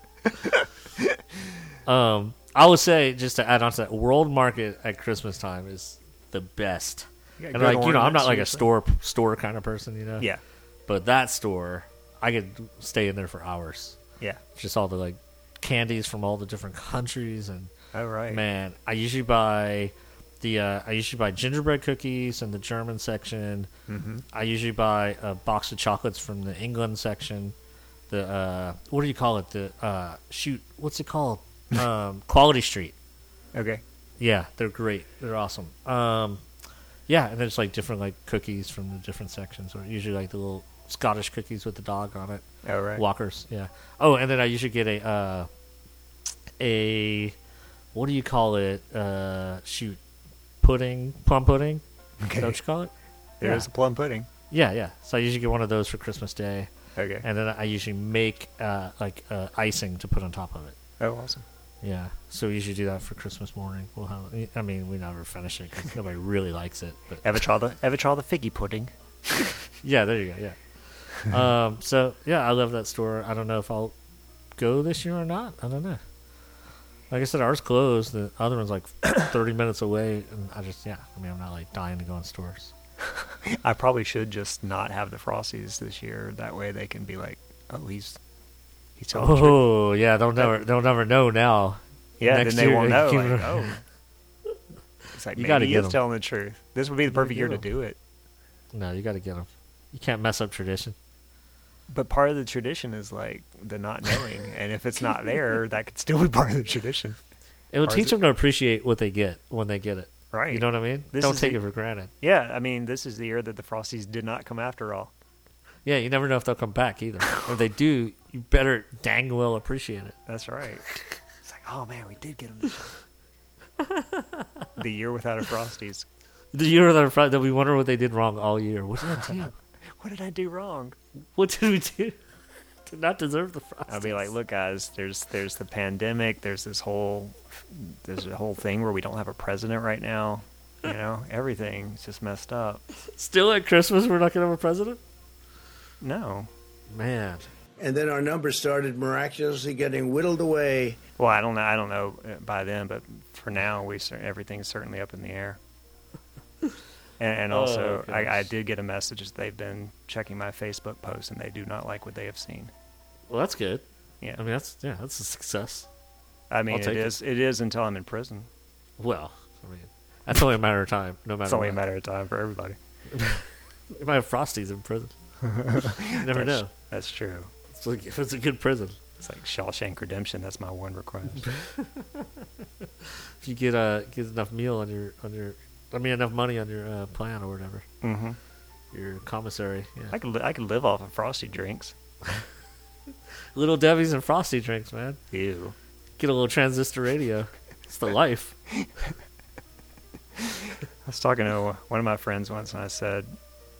um, I would say just to add on to that, World Market at Christmas time is the best. You And like you know, I'm not like a seriously. store store kind of person, you know. Yeah, But that store, I could stay in there for hours. yeah. Just all the like candies from all the different countries, and All right. man, I usually buy the uh, I usually buy gingerbread cookies in the German section. Mm-hmm. I usually buy a box of chocolates from the England section. The uh, what do you call it? The uh, shoot, what's it called? um, Quality Street. Okay. Yeah, they're great. They're awesome. Um, yeah, and there's like different like cookies from the different sections, or usually like the little Scottish cookies with the dog on it. All right. Walkers, yeah. Oh, and then I usually get a uh, a what do you call it? Uh, shoot, pudding, plum pudding. Is Okay. that what you call it? There's yeah. a plum pudding. Yeah, yeah. So I usually get one of those for Christmas Day, Okay. and then I usually make uh, like uh, icing to put on top of it. oh, awesome. Yeah, so we usually do that for Christmas morning. We'll have, I mean, we never finish it because nobody really likes it. But Ever try the Ever try the figgy pudding? yeah, there you go. Yeah. um. So yeah, I love that store. I don't know if I'll go this year or not. I don't know. Like I said, ours closed. The other one's like thirty minutes away, and I just yeah. I mean, I'm not like dying to go in stores. I probably should just not have the frosties this year. That way they can be like, at least he's telling the truth. Oh yeah, they'll never they'll never know now. Yeah, Next then they year, won't know. Like, oh, it's like You maybe he is telling the truth. This would be the perfect year to do it. No, you got to get them. You can't mess up tradition. But part of the tradition is like the not knowing, and if it's not there, that could still be part of the tradition, It will teach it- them to appreciate what they get when they get it. right? You know what I mean? This Don't take the- it for granted. Yeah, I mean, this is the year that the Frosties did not come after all. Yeah, you never know if they'll come back either. if they do, you better dang well appreciate it. That's right. It's like, oh man, we did get them. The year without a Frosties. The year that Friday, that we wonder what they did wrong all year. What did I do? What did I do wrong? what did we do to not deserve the Frosties? I'll be like, look, guys, there's there's the pandemic. There's this whole there's a whole thing where we don't have a president right now. You know, everything's just messed up. Still at Christmas, we're not to have a president? No. Man. And then our numbers started miraculously getting whittled away. Well, I don't know. I don't know uh, by then, but for now, we everything's certainly up in the air. And, and also, Oh, I, I did get a message that they've been checking my Facebook posts, and they do not like what they have seen. Well, that's good. Yeah, I mean, that's yeah, that's a success. I mean, I'll it take it. is. It is until I'm in prison. Well, I mean, that's only a matter of time. No matter. It's only a matter of time for everybody. You might have Frosties in prison. you never That's- know. That's true. It's, like, it's a good prison. It's like Shawshank Redemption. That's my one request. If you get uh get enough meal on your on your, I mean enough money on your uh, plan or whatever, hmm your commissary. Yeah. I could li- I could live off of frosty drinks. Little Debbie's and Frosty drinks, man. Ew. Get a little transistor radio. It's the life. I was talking to one of my friends once, and I said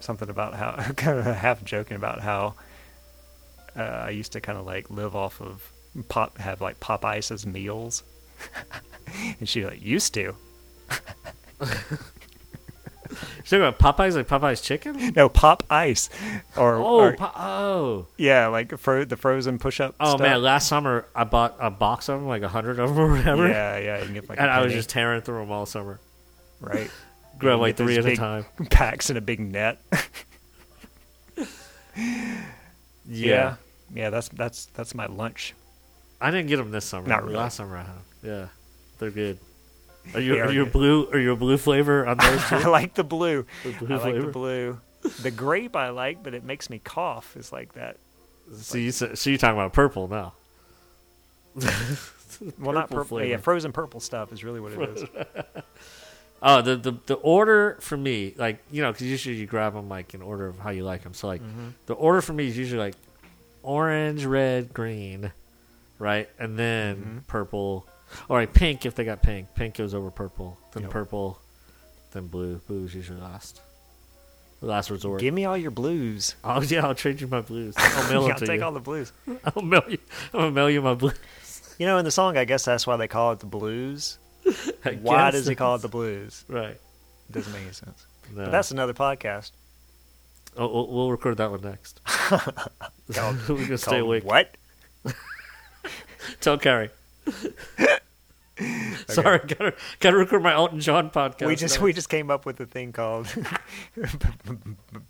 something about how, kind of half joking about how uh, I used to kind of like live off of pop, have like pop ice as meals, and she like used to. You talking about Popeyes, like Popeyes chicken? No pop ice, or, Oh, or- po- oh, yeah, like fro- the frozen push up. oh man! Last summer I bought a box of them, like a hundred of them or whatever, yeah, yeah, you can get like and I was just tearing through them all summer. right. Grab like three at a time. Packs in a big net. Yeah. yeah, that's that's that's my lunch. I didn't get them this summer. Not really. Last summer I had 'em. Yeah, they're good. Are you are are you good. blue? Are you a blue flavor on those I like the blue. The blue I like the blue. The grape I like, but it makes me cough. It's like that. so you so you're talking about purple now? Well, not Purple purple. Yeah, frozen purple stuff is really what it is. Oh, the, the the order for me, like you know, because usually you grab them like in order of how you like them. So like Mm-hmm. the order for me is usually like orange, red, green, right, and then Mm-hmm. purple, or like pink if they got pink. Pink goes over purple, then Yep. purple, then blue. Blue is usually last. The last resort. Give me all your blues. oh yeah, I'll trade you my blues. I'll mail I'll them to take you. all the blues. I'll mail you. I'm gonna mail you my blues. You know, in the song, I guess that's why they call it the blues. Why does he call it the blues? Right. It doesn't make any sense. No. But that's another podcast. Oh, we'll, we'll record that one next. We're gonna stay awake. What? Tell Carrie. Sorry, gotta gotta record my Elton John podcast. we just now. we just came up with a thing called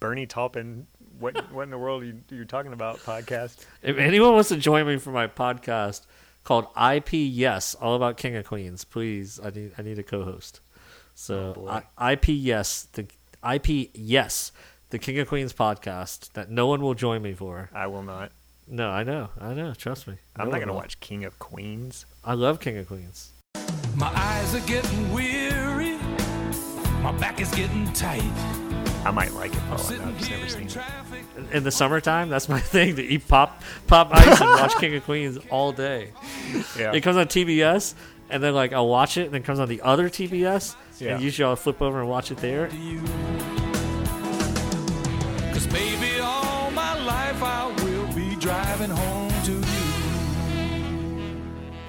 Bernie Taupin. What what in the world are you you're talking about? Podcast. if anyone wants to join me for my podcast called IPS, all about King of Queens, please. I need I need a co-host. So oh, boy. I, IPS, the IPS, the King of Queens podcast that no one will join me for. I will not. No, I know, I know. Trust me. I'm No not one gonna will. watch King of Queens. I love King of Queens. My eyes are getting weary. My back is getting tight. I might like it though. Sitting I've just never here seen it. traffic. In the summertime, that's my thing to eat pop pop ice and watch King of Queens all day. Yeah. It comes on TBS, and then like I'll watch it, and then it comes on the other TBS, Yeah. and usually I'll flip over and watch it there. to you. Cause baby, all my life I will be driving home to you.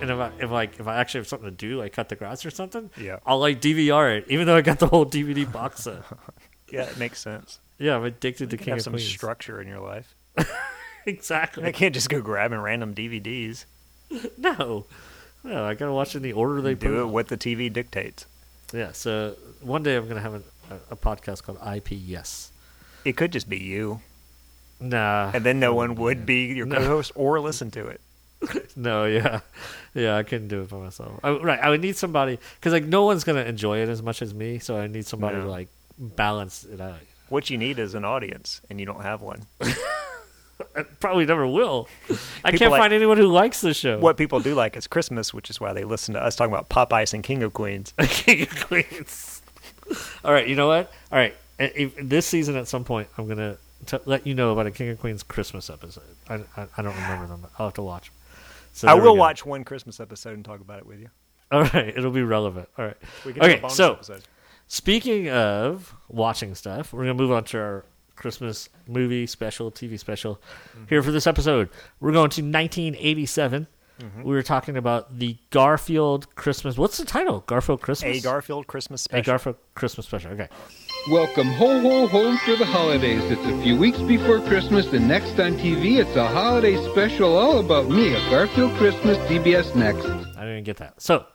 And if I if like if I actually have something to do, like cut the grass or something, Yeah. I'll like DVR it, even though I got the whole DVD box set. Yeah, it makes sense. Yeah, I'm addicted to You can King have of some Queens. structure in your life. exactly. I can't just go grabbing random DVDs. No, no, I gotta watch in the order they put. Do it on. what the TV dictates. Yeah. So one day I'm gonna have a, a, a podcast called IPS. It could just be you, Nah. and then no oh, one would be your No. co-host or listen to it. no, yeah, yeah, I couldn't do it by myself. I, right, I would need somebody because like no one's gonna enjoy it as much as me, so I need somebody No. to like balance it out. What you need is an audience, and you don't have one. I probably never will. I People can't like- find anyone who likes the show. What people do like is Christmas, which is why they listen to us talking about Popeyes and King of Queens. King of Queens. All right, you know what? All right, this season at some point, I'm gonna t- let you know about a King of Queens Christmas episode. I, I, I don't remember them. I'll have to watch. So I will watch one Christmas episode and talk about it with you. All right, it'll be relevant. All right. We can do a okay, bonus so episode. speaking of watching stuff, we're gonna move on to our Christmas movie special, TV special. Mm-hmm. Here for this episode, we're going to 1987. Mm-hmm. We were talking about the Garfield Christmas. What's the title? Garfield Christmas. A Garfield Christmas special. A. Garfield Christmas special. Okay. Welcome ho ho home for the holidays. It's a few weeks before Christmas, and next on TV, it's a holiday special all about me, a Garfield Christmas, CBS Next. I didn't get that. So,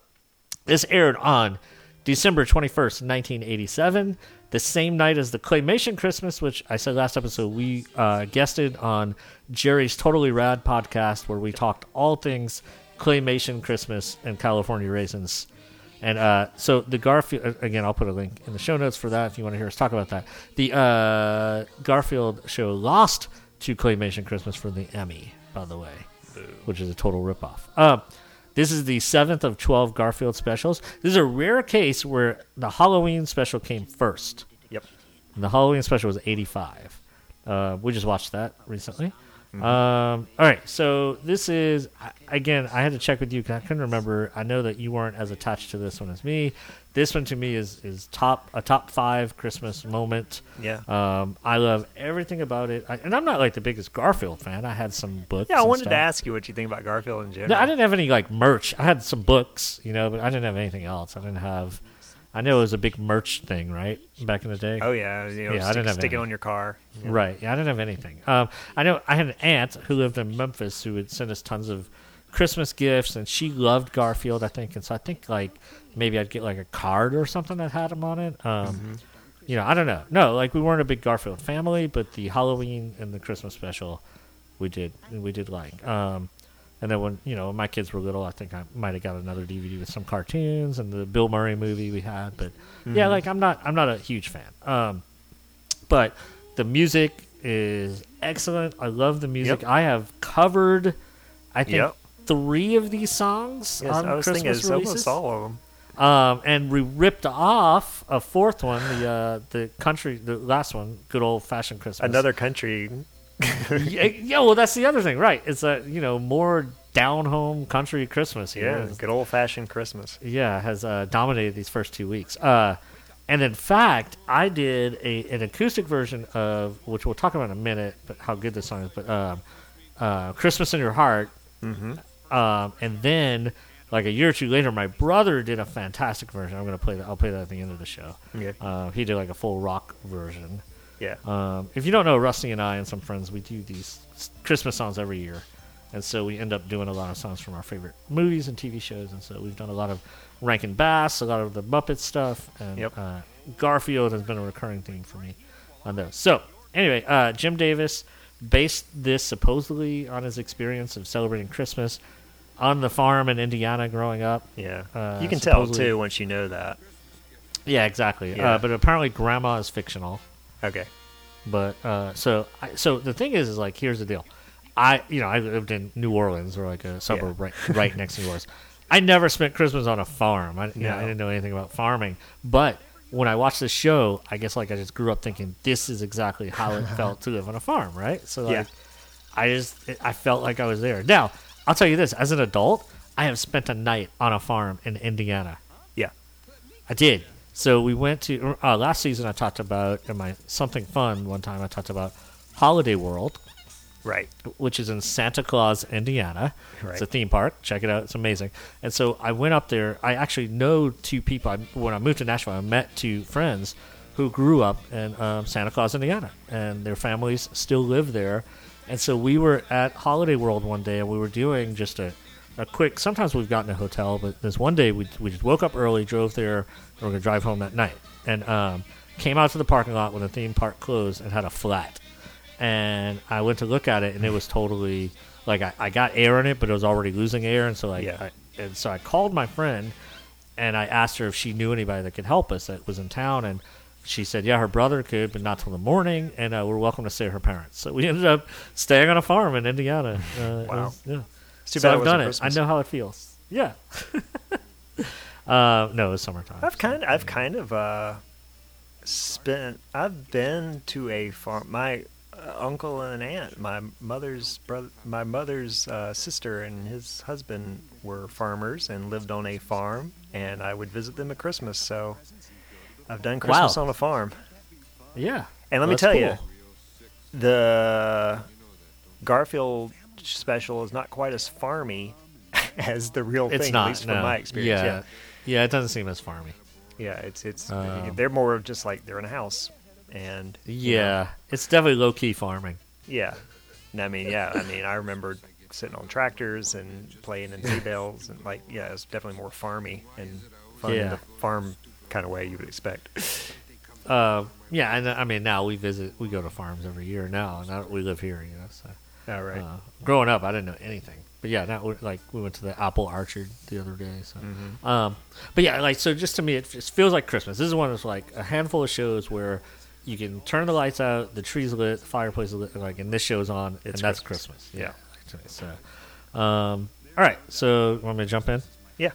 this aired on December 21st, 1987, the same night as the Claymation Christmas, which I said last episode we uh, guested on Jerry's Totally Rad podcast, where we talked all things Claymation Christmas and California Raisins. And uh, so the Garfield again, I'll put a link in the show notes for that if you want to hear us talk about that. The uh, Garfield show lost to Claymation Christmas for the Emmy, by the way, which is a total ripoff. Uh, this is the seventh of twelve Garfield specials. This is a rare case where the Halloween special came first. Yep. And the Halloween special was eighty five. Uh, we just watched that recently. Mm-hmm. Um, all right, so this is again. I had to check with you because I couldn't remember. I know that you weren't as attached to this one as me. This one to me is is top a top five Christmas moment. Yeah. Um, I love everything about it, I, and I'm not like the biggest Garfield fan. I had some books. Yeah, I wanted stuff. to ask you what you think about Garfield in general. No, I didn't have any like merch. I had some books, you know, but I didn't have anything else. I didn't have. I know it was a big merch thing, right, back in the day. Oh yeah, you know, Yeah, I didn't have stick it on your car. Right. Yeah, I didn't have anything. Um, I know I had an aunt who lived in Memphis who would send us tons of Christmas gifts, and she loved Garfield, I think. And so I think like maybe I'd get like a card or something that had him on it. Um, Mm-hmm. You know, I don't know. No, like we weren't a big Garfield family, but the Halloween and the Christmas special, we did we did like. Um, and then when you know when my kids were little, I think I might have got another DVD with some cartoons and the Bill Murray movie we had. But yeah, Mhm. like I'm not I'm not a huge fan. Um, but the music is excellent. I love the music. Yep. I have covered, I think, Yep. three of these songs Yes, on I was Christmas thinking releases. almost all of them. Um, and we ripped off a fourth one, the uh, the country, the last one, good old fashioned Christmas. Another country. yeah, yeah, well, that's the other thing, right? It's a you know more down home country Christmas. Here. Yeah, good old fashioned Christmas. yeah, has uh, dominated these first two weeks. Uh, and in fact, I did a an acoustic version of which we'll talk about in a minute, but how good this song is. But um, uh, "Christmas in Your Heart," Mhm. um, and then like a year or two later, my brother did a fantastic version. I'm gonna play that. I'll play that at the end of the show. Yeah. Uh, he did like a full rock version. Yeah. Um, if you don't know, Rusty and I and some friends, we do these Christmas songs every year. And so we end up doing a lot of songs from our favorite movies and TV shows. And so we've done a lot of Rankin Bass, a lot of the Muppet stuff. And Yep. uh, Garfield has been a recurring theme for me on those. So, anyway, uh, Jim Davis based this supposedly on his experience of celebrating Christmas on the farm in Indiana growing up. Yeah. Uh, you can tell too once you know that. Yeah, exactly. Yeah. Uh, but apparently, Grandma is fictional. Okay. But uh, so I, so the thing is, is like here's the deal. I you know I lived in New Orleans or like a suburb right right next to New Orleans. I never spent Christmas on a farm. I, you know, I didn't know anything about farming. But when I watched the show, I guess like I just grew up thinking this is exactly how it felt to live on a farm, right? So like Yeah. I just I felt like I was there. Now I'll tell you this: as an adult, I have spent a night on a farm in Indiana. Yeah. I did. So we went to uh, last season. I talked about in my something fun one time. I talked about Holiday World, Right. which is in Santa Claus, Indiana. It's a theme park. Check it out. It's amazing. And so I went up there. I actually know two people. I, when I moved to Nashville, I met two friends who grew up in um, Santa Claus, Indiana, and their families still live there. And so we were at Holiday World one day, and we were doing just a, a quick. Sometimes we've gotten a hotel, but this one day we we just woke up early, drove there, and we're gonna drive home that night, and um, came out to the parking lot when the theme park closed and had a flat and I went to look at it, and it was totally like I, I got air in it, but it was already losing air, and so like, Yeah. I, and so I called my friend, and I asked her if she knew anybody that could help us that was in town, and she said, yeah, her brother could, but not till the morning, and uh, we're welcome to stay at her parents. So we ended up staying on a farm in Indiana. Uh, Wow. was- yeah. It's too so bad I've done it. Christmas. I know how it feels. Yeah. uh, no, it was summertime. I've kind of, I've kind of uh, spent. I've been to a farm. My uh, uncle and aunt, my mother's brother, my mother's uh, sister and his husband were farmers and lived on a farm, and I would visit them at Christmas. So I've done Christmas Wow. on a farm. Yeah. And let me tell cool. you, the Garfield special is not quite as farmy as the real It's thing, not. at least from my experience. Yeah. yeah. Yeah. it doesn't seem as farmy. Yeah, it's it's Um, they're more of just like they're in a house, and you know, Yeah, it's definitely low key farming. yeah. And I mean, yeah, I mean, I remember sitting on tractors and playing in hay bales, and like, yeah, it's definitely more farmy and fun Yeah. in the farm kind of way you would expect. Uh, yeah, and I mean now we visit, we go to farms every year now, and I, we live here, you know. So, All right. uh, growing up, I didn't know anything, but yeah, now like we went to the apple orchard the other day. So, Mm-hmm. um, but yeah, like so, just to me, it just feels like Christmas. This is one of like a handful of shows where you can turn the lights out, the trees lit, the fireplace is lit, like, and this show's on, and that's Christmas. Christmas. Yeah. actually. So, um, all right, so want me to jump in? Yeah.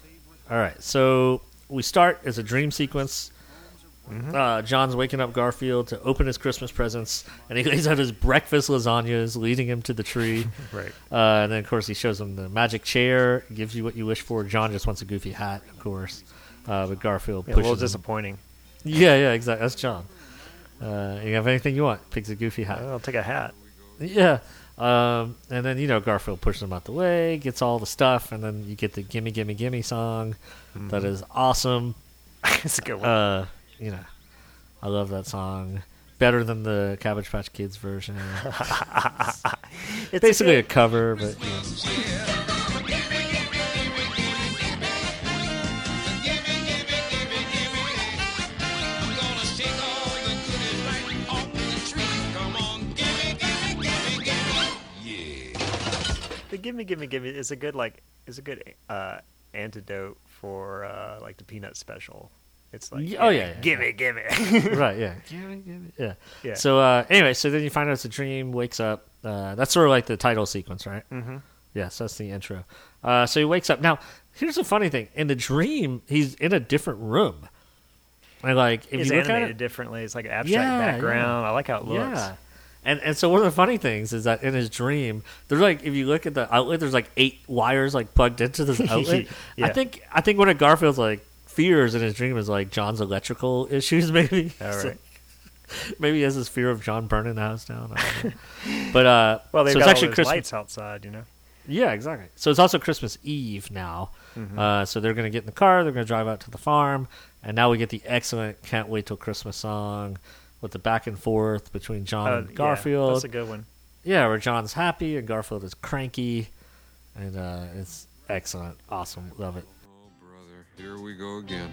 All right, so we start as a dream sequence. Uh, John's waking up Garfield to open his Christmas presents, and he lays out his breakfast lasagnas, leading him to the tree. Right. Uh, and then, of course, he shows him the magic chair, gives you what you wish for. John just wants a goofy hat, of course. Uh, but Garfield Yeah, a pushes little him. disappointing. Yeah, yeah, exactly. That's John. Uh, you have anything you want? Picks a goofy hat. I'll take a hat. Yeah. Um, and then, you know, Garfield pushes him out the way, gets all the stuff, and then you get the Gimme, Gimme, Gimme song. That is awesome. it's a good one. You know, I love that song. Better than the Cabbage Patch Kids version. It's It's basically a good- cover, but you know. the gimme, gimme, gimme is a good like is a good uh, antidote for uh, like the peanut special. It's like oh, yeah, yeah, gimme, gimme. right, yeah. Gimme, gimme. Yeah. Yeah. So, uh, anyway, so then you find out it's a dream, wakes up. Uh, that's sort of like the title sequence, right? Mm-hmm. Yes, that's the intro. Uh, so he wakes up. Now, here's the funny thing: in the dream, he's in a different room. And like, if it's you look at animated it, differently. It's like an abstract Yeah, background. yeah. I like how it looks. yeah. And and so one of the funny things is that in his dream, there's like if you look at the outlet, there's like eight wires like plugged into this outlet. Yeah. I think I think one of Garfield's like fears in his dream is like John's electrical issues, maybe. All So- maybe he has this fear of John burning the house down. I don't know. but uh, Well, they've so it's got actually all those Christmas. lights outside, you know. Yeah, exactly. So it's also Christmas Eve now. Mm-hmm. Uh, so they're going to get in the car. They're going to drive out to the farm, and now we get the excellent "Can't Wait Till Christmas" song with the back and forth between John Uh, and yeah, Garfield. that's a good one. Yeah, where John's happy and Garfield is cranky, and uh, it's excellent, awesome, love it. Here we go again.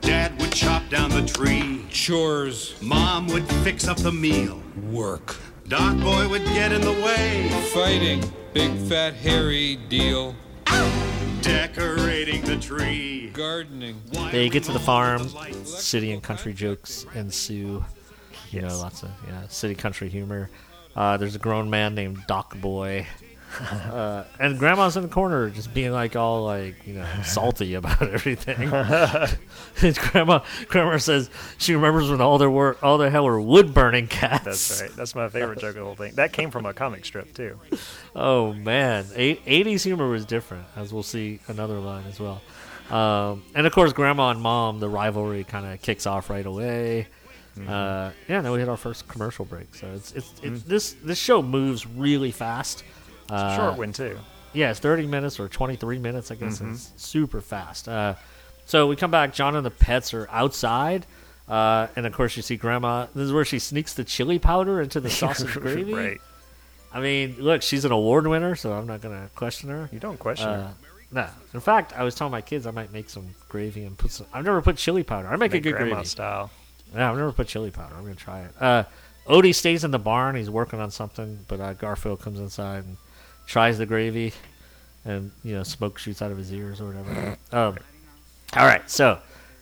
Dad would chop down the tree. Chores. Mom would fix up the meal. Work. Doc Boy would get in the way. Fighting. Big fat hairy deal. Decorating the tree. Gardening. They get to the farm, city and country jokes ensue. You know, lots of yeah, city country humor. Uh, there's a grown man named Doc Boy. Uh, and grandma's in the corner just being like all like you know salty about everything and grandma grandma says she remembers when all there were all there hell were wood burning cats That's right. That's my favorite joke of the whole thing. That came from a comic strip too. Oh man, Eight, 80s humor was different, as we'll see another line as well. Um, and of course, Grandma and Mom, the rivalry kind of kicks off right away. Uh, yeah, then we hit our first commercial break. So it's it's, it's this this show moves really fast. Uh, Short one too. Yeah, it's 30 minutes or 23 minutes, I guess. Mhm. It's super fast. Uh, so we come back. John and the pets are outside. Uh, and of course, you see Grandma. This is where she sneaks the chili powder into the sausage gravy. Right. I mean, look, she's an award winner, so I'm not going to question her. You don't question her. No. In fact, I was telling my kids I might make some gravy and put some. I've never put chili powder. I make, Make a good grandma gravy style. Yeah, I've never put chili powder. I'm going to try it. Uh, Odie stays in the barn. He's working on something, but uh, Garfield comes inside and tries the gravy, and you know smoke shoots out of his ears or whatever. um, all right, so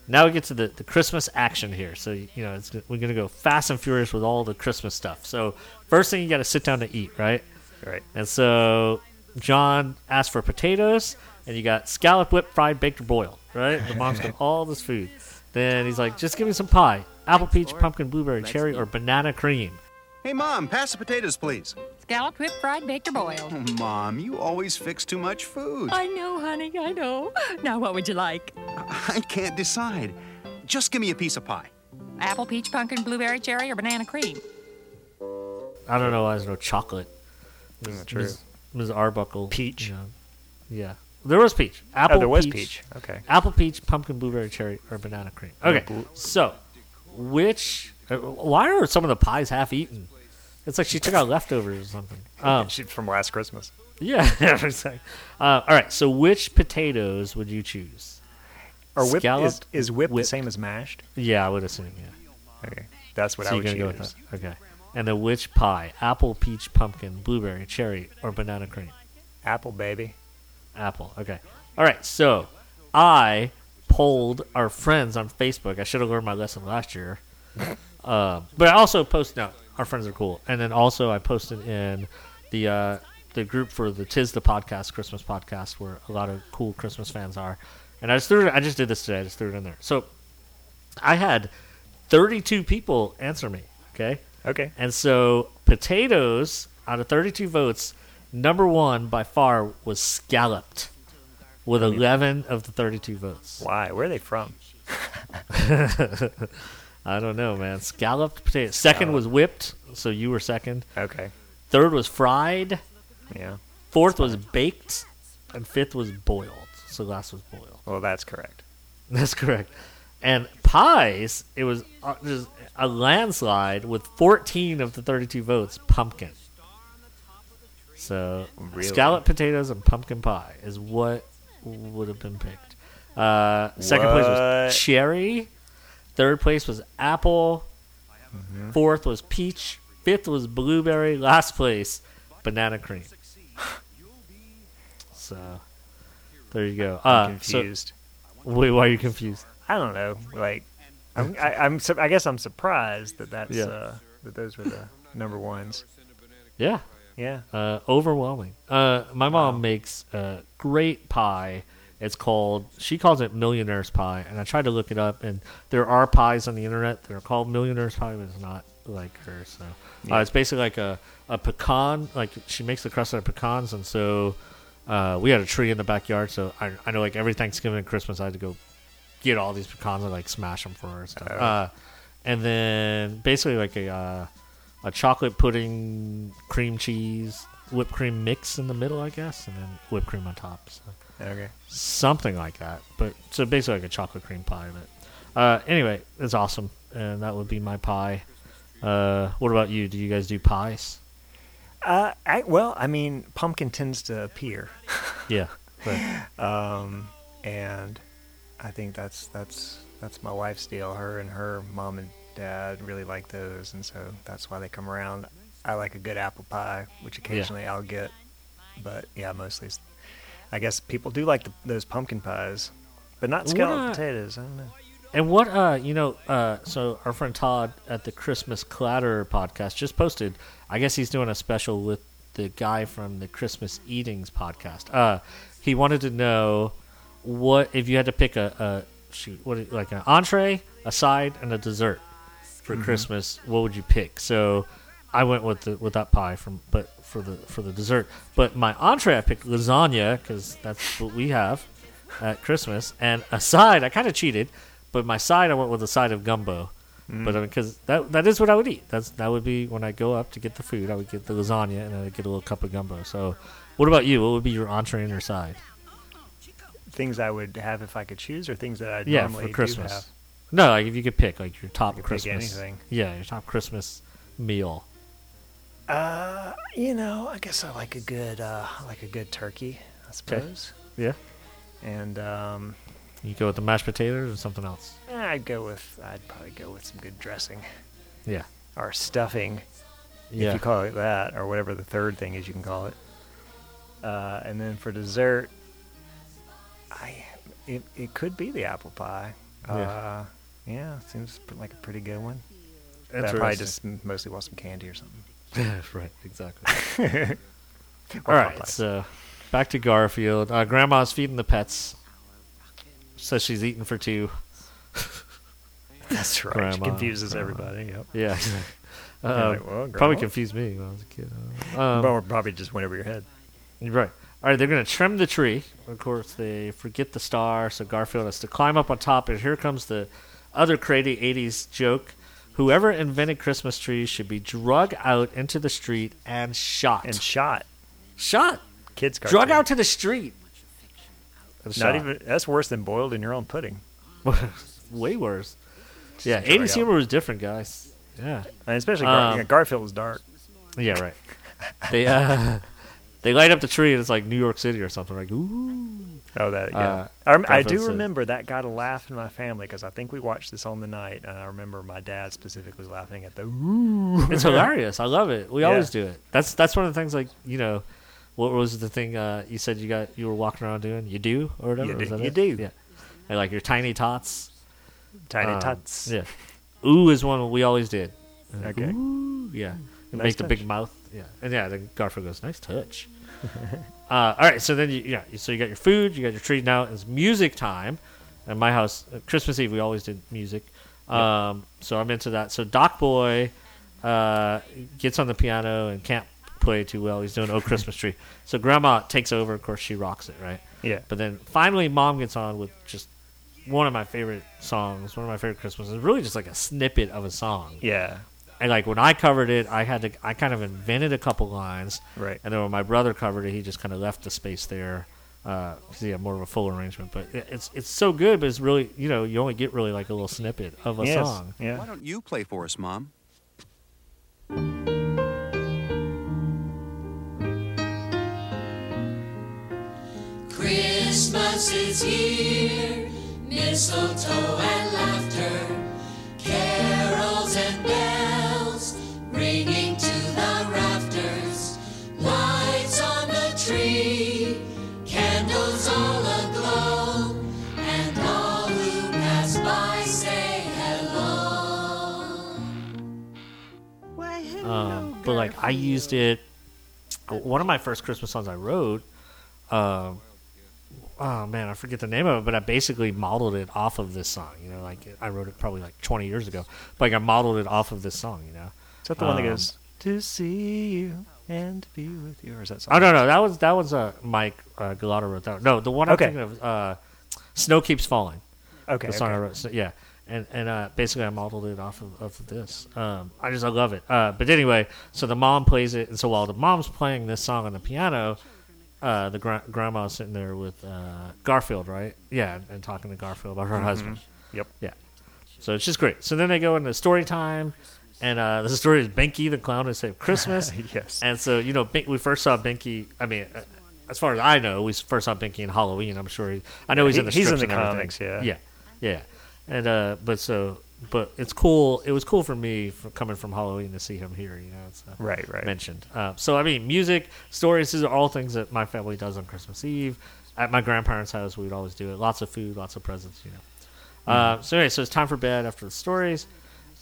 now we get to the, the Christmas action here. So you know it's, we're gonna go fast and furious with all the Christmas stuff. So first thing you got to sit down to eat, right? Right. And so John asked for potatoes, and you got scallop, whipped, fried, baked, or boiled, right? The mom's got all this food. Then he's like, just give me some pie. Apple, peach, pumpkin, blueberry, cherry, or banana cream. Hey, Mom, pass the potatoes, please. Scalloped, whipped, fried, baked, or boiled. Oh, Mom, you always fix too much food. I know, honey, I know. Now, what would you like? I can't decide. Just give me a piece of pie. Apple, peach, pumpkin, blueberry, cherry, or banana cream? I don't know why there's no chocolate. Mm, true. Ms. Ms. Arbuckle. Peach. you know, yeah. There was peach. Apple, oh, there was peach, peach. Okay. Apple, peach, pumpkin, blueberry, cherry, or banana cream. Okay. So, which. Uh, why are some of the pies half eaten? It's like she took out leftovers or something. Um, She's from last Christmas. yeah. uh, all right. So, which potatoes would you choose? Or whip is, is whipped the same as mashed? Yeah, I would assume. Yeah. Okay, that's what so I would gonna go choose. with that. Okay. And then which pie? Apple, peach, pumpkin, blueberry, cherry, or banana cream? Apple, baby. Apple. Okay. All right. So I polled our friends on Facebook. I should have learned my lesson last year. uh, but I also posted. No, our friends are cool. And then also I posted in the uh, the group for the Tis the Podcast Christmas podcast, where a lot of cool Christmas fans are. And I just threw it. I just did this today. I just threw it in there. So I had 32 people answer me. Okay. Okay. And so potatoes out of 32 votes, number one by far was scalloped, with 11 of the 32 votes. Why? Where are they from? I don't know, man. Scalloped potatoes. Second was whipped, so you were second. Okay. Third was fried. Yeah. Fourth was baked, and fifth was boiled. So last was boiled. Well, that's correct. That's correct. And pies, it was uh, just a landslide with 14 of the 32 votes pumpkin. So Really? scalloped potatoes and pumpkin pie is what would have been picked. Uh, second place was cherry. Third place was apple. Mm-hmm. Fourth was peach. Fifth was blueberry. Last place, banana cream. So there you go. Uh, I'm so- confused. wait, why are you confused? I don't know. Like, I'm, I, I'm. I guess I'm surprised that that's Yeah. uh, that those were the number ones. Yeah. Yeah. Uh, overwhelming. Uh, my mom makes a great pie. It's called, she calls it Millionaire's Pie. And I tried to look it up, and there are pies on the internet that are called Millionaire's Pie, but it's not like her. So uh, it's basically like a, a pecan. Like she makes the crust out of pecans. And so uh, we had a tree in the backyard. So I, I know like every Thanksgiving and Christmas, I had to go get all these pecans and like smash them for her and stuff. Oh. Uh, and then basically like a uh, a chocolate pudding, cream cheese, whipped cream mix in the middle, I guess, and then whipped cream on top. So Okay. something like that. But so basically like a chocolate cream pie. But uh, anyway, it's awesome, and that would be my pie. Uh, what about you? Do you guys do pies? Uh, I, well, I mean, pumpkin tends to appear. Yeah. Right. Um, and I think that's that's that's my wife's deal. Her and her mom and dad really like those, and so that's why they come around. I like a good apple pie, which occasionally I'll get, but yeah, mostly. I guess people do like the, those pumpkin pies, but not scalloped What? potatoes. I don't know. And what uh you know uh so our friend Todd at the Christmas Clatter podcast just posted I guess he's doing a special with the guy from the Christmas Eatings podcast. Uh he wanted to know what if you had to pick a, a shoot what like an entree, a side and a dessert for Mhm. Christmas, what would you pick? So I went with the with that pie from but for the for the dessert. But my entree I picked lasagna cuz that's what we have at Christmas and a side I kind of cheated but my side, I went with a side of gumbo. Mm. But because that that is what I would eat. That's that would be when I go up to get the food. I would get the lasagna and I would get a little cup of gumbo. So, what about you? What would be your entree and your side? Things I would have if I could choose, or things that I yeah, normally for Christmas. do have. No, like if you could pick like your top Christmas. anything. Yeah, your top Christmas meal. Uh, you know, I guess I like a good, uh, I like a good turkey, I suppose. Yeah. And um, You go with the mashed potatoes or something else. I'd go with, I'd probably go with some good dressing. Yeah. our stuffing, Yeah. if you call it that, or whatever the third thing is you can call it. Uh, and then for dessert, I it, it could be the apple pie. Yeah. Uh, yeah, seems pr- like a pretty good one. But I probably Interesting. just m- mostly want some candy or something. right, exactly. All right, so back to Garfield. Uh, Grandma's feeding the pets. Says she's eating for two. That's right. She Grandma, confuses grandma. everybody. Yep. Yeah. Um, like, well, probably confused me when I was a kid. Um, probably just went over your head. Right. All right, they're going to trim the tree. Of course, they forget the star, so Garfield has to climb up on top. And here comes the other crazy 80s joke. Whoever invented Christmas trees should be drug out into the street and shot. And shot. Shot. Kids Drug cartoon. out to the street. And Not shot. even that's worse than boiled in your own pudding. Way worse. Yeah, Drug 80s humor was different, guys. Yeah. And especially Gar- Um, yeah, Garfield was dark. Yeah, right. They uh, they light up the tree and it's like New York City or something. Like, ooh. Oh, that yeah. Uh, I, rem- I do remember that got a laugh in my family because I think we watched this on the night, and I remember my dad specifically laughing at the ooh. It's hilarious. I love it. We Yeah. always do it. That's that's one of the things. Like you know, what was the thing uh, you said you got you were walking around doing? You do or whatever. You do- you it? do. Yeah. And like your tiny tots. Tiny Um, tots. Yeah. Ooh is one we always did. Okay. Ooh, yeah. Nice make the big mouth. Yeah. And yeah, then Garfield goes, nice touch. uh, all right. So then you yeah. So you got your food. You got your tree. Now it's music time. At my house, uh, Christmas Eve, we always did music. Um, So I'm into that. So Doc Boy uh, gets on the piano and can't play too well. He's doing "Oh Christmas Tree." So Grandma takes over. Of course, she rocks it, right? Yeah. But then finally, Mom gets on with just one of my favorite songs, one of my favorite Christmases. It's really, just like a snippet of a song. Yeah. And like when I covered it, I had to, I kind of invented a couple lines. Right. And then when my brother covered it, he just kind of left the space there. Uh, 'cause he had more of a full arrangement, but it, it's it's so good. But it's really, you know, you only get really like a little snippet of a Yes. song. Yeah. Why don't you play for us, Mom? Christmas is here, mistletoe and laughter, Um, but like I used it. One of my first Christmas songs I wrote. Um, oh man, I forget the name of it, but I basically modeled it off of this song. You know, like I wrote it probably like 20 years ago. But like I modeled it off of this song. You know, Is that the one that Um, goes to see you and to be with you, or is that? Oh no, no, that was that was uh, Mike uh, Galata wrote that. No, the one I'm Okay. thinking of, uh, "Snow Keeps Falling." Okay, the song I wrote. So, yeah, and and uh, basically I modeled it off of, of this. Um, I just I love it. Uh, but anyway, so the mom plays it, and so while the mom's playing this song on the piano, uh, the gra- grandma's sitting there with uh, Garfield, right? Yeah, and, and talking to Garfield about her Mhm. husband. Yep. Yeah. So it's just great. So then they go into story time, and uh, the story is Binky the Clown Who Saved Christmas. Yes. And so you know, Bin- we first saw Binky. I mean, uh, as far as I know, we first saw Binky in Halloween. I'm sure. He, I know he's He- in the he's in the comics, yeah. Yeah. Yeah. And uh, but so, but it's cool. It was cool for me for coming from Halloween to see him here. You know, it's uh, Right, right. mentioned. Uh, so I mean, music, stories. These are all things that my family does on Christmas Eve. At my grandparents' house, we'd always do it. Lots of food, lots of presents. You know. Uh, so anyway, so it's time for bed after the stories.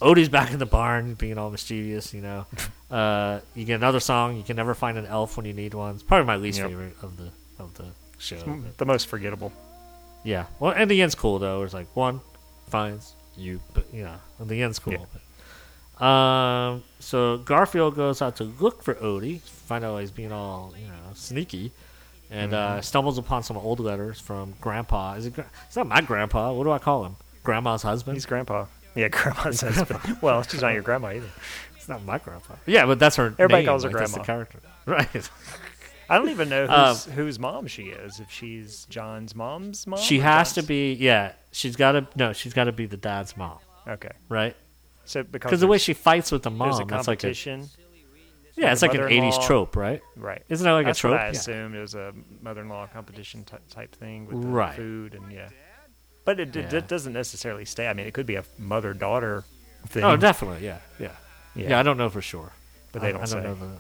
Odie's back in the barn, being all mischievous. You know, uh, you get another song. You can never find an elf when you need one. It's probably my least Yep. favorite of the of the show. The most forgettable. yeah. Well, and the end's cool though. It's like one finds you, but you know, and the end's cool. But, um. So Garfield goes out to look for Odie, find out he's being all you know sneaky, and uh, Mhm. stumbles upon some old letters from Grandpa. Is it? It's not my grandpa. What do I call him? Grandma's husband. He's grandpa. Yeah, grandma's husband. well, she's not your grandma either. It's not my grandpa. Yeah, but that's her. Everybody name, calls her like, that's the grandma. character, right? I don't even know Um, whose, whose mom she is. If she's John's mom's mom, She has to be. Yeah, she's got to. No, she's got to be the dad's mom. Okay. Right. So because the way she fights with the mom, that's like a competition. Yeah, it's like an '80s trope, right? Right. Isn't that like That's a trope? I Yeah. assumed it was a mother-in-law competition ty- type thing with the Right. food and yeah. But it, Yeah. it doesn't necessarily stay. I mean, it could be a mother-daughter thing. Oh, definitely, yeah, yeah. Yeah, I don't know for sure, But they I- don't I say. know the.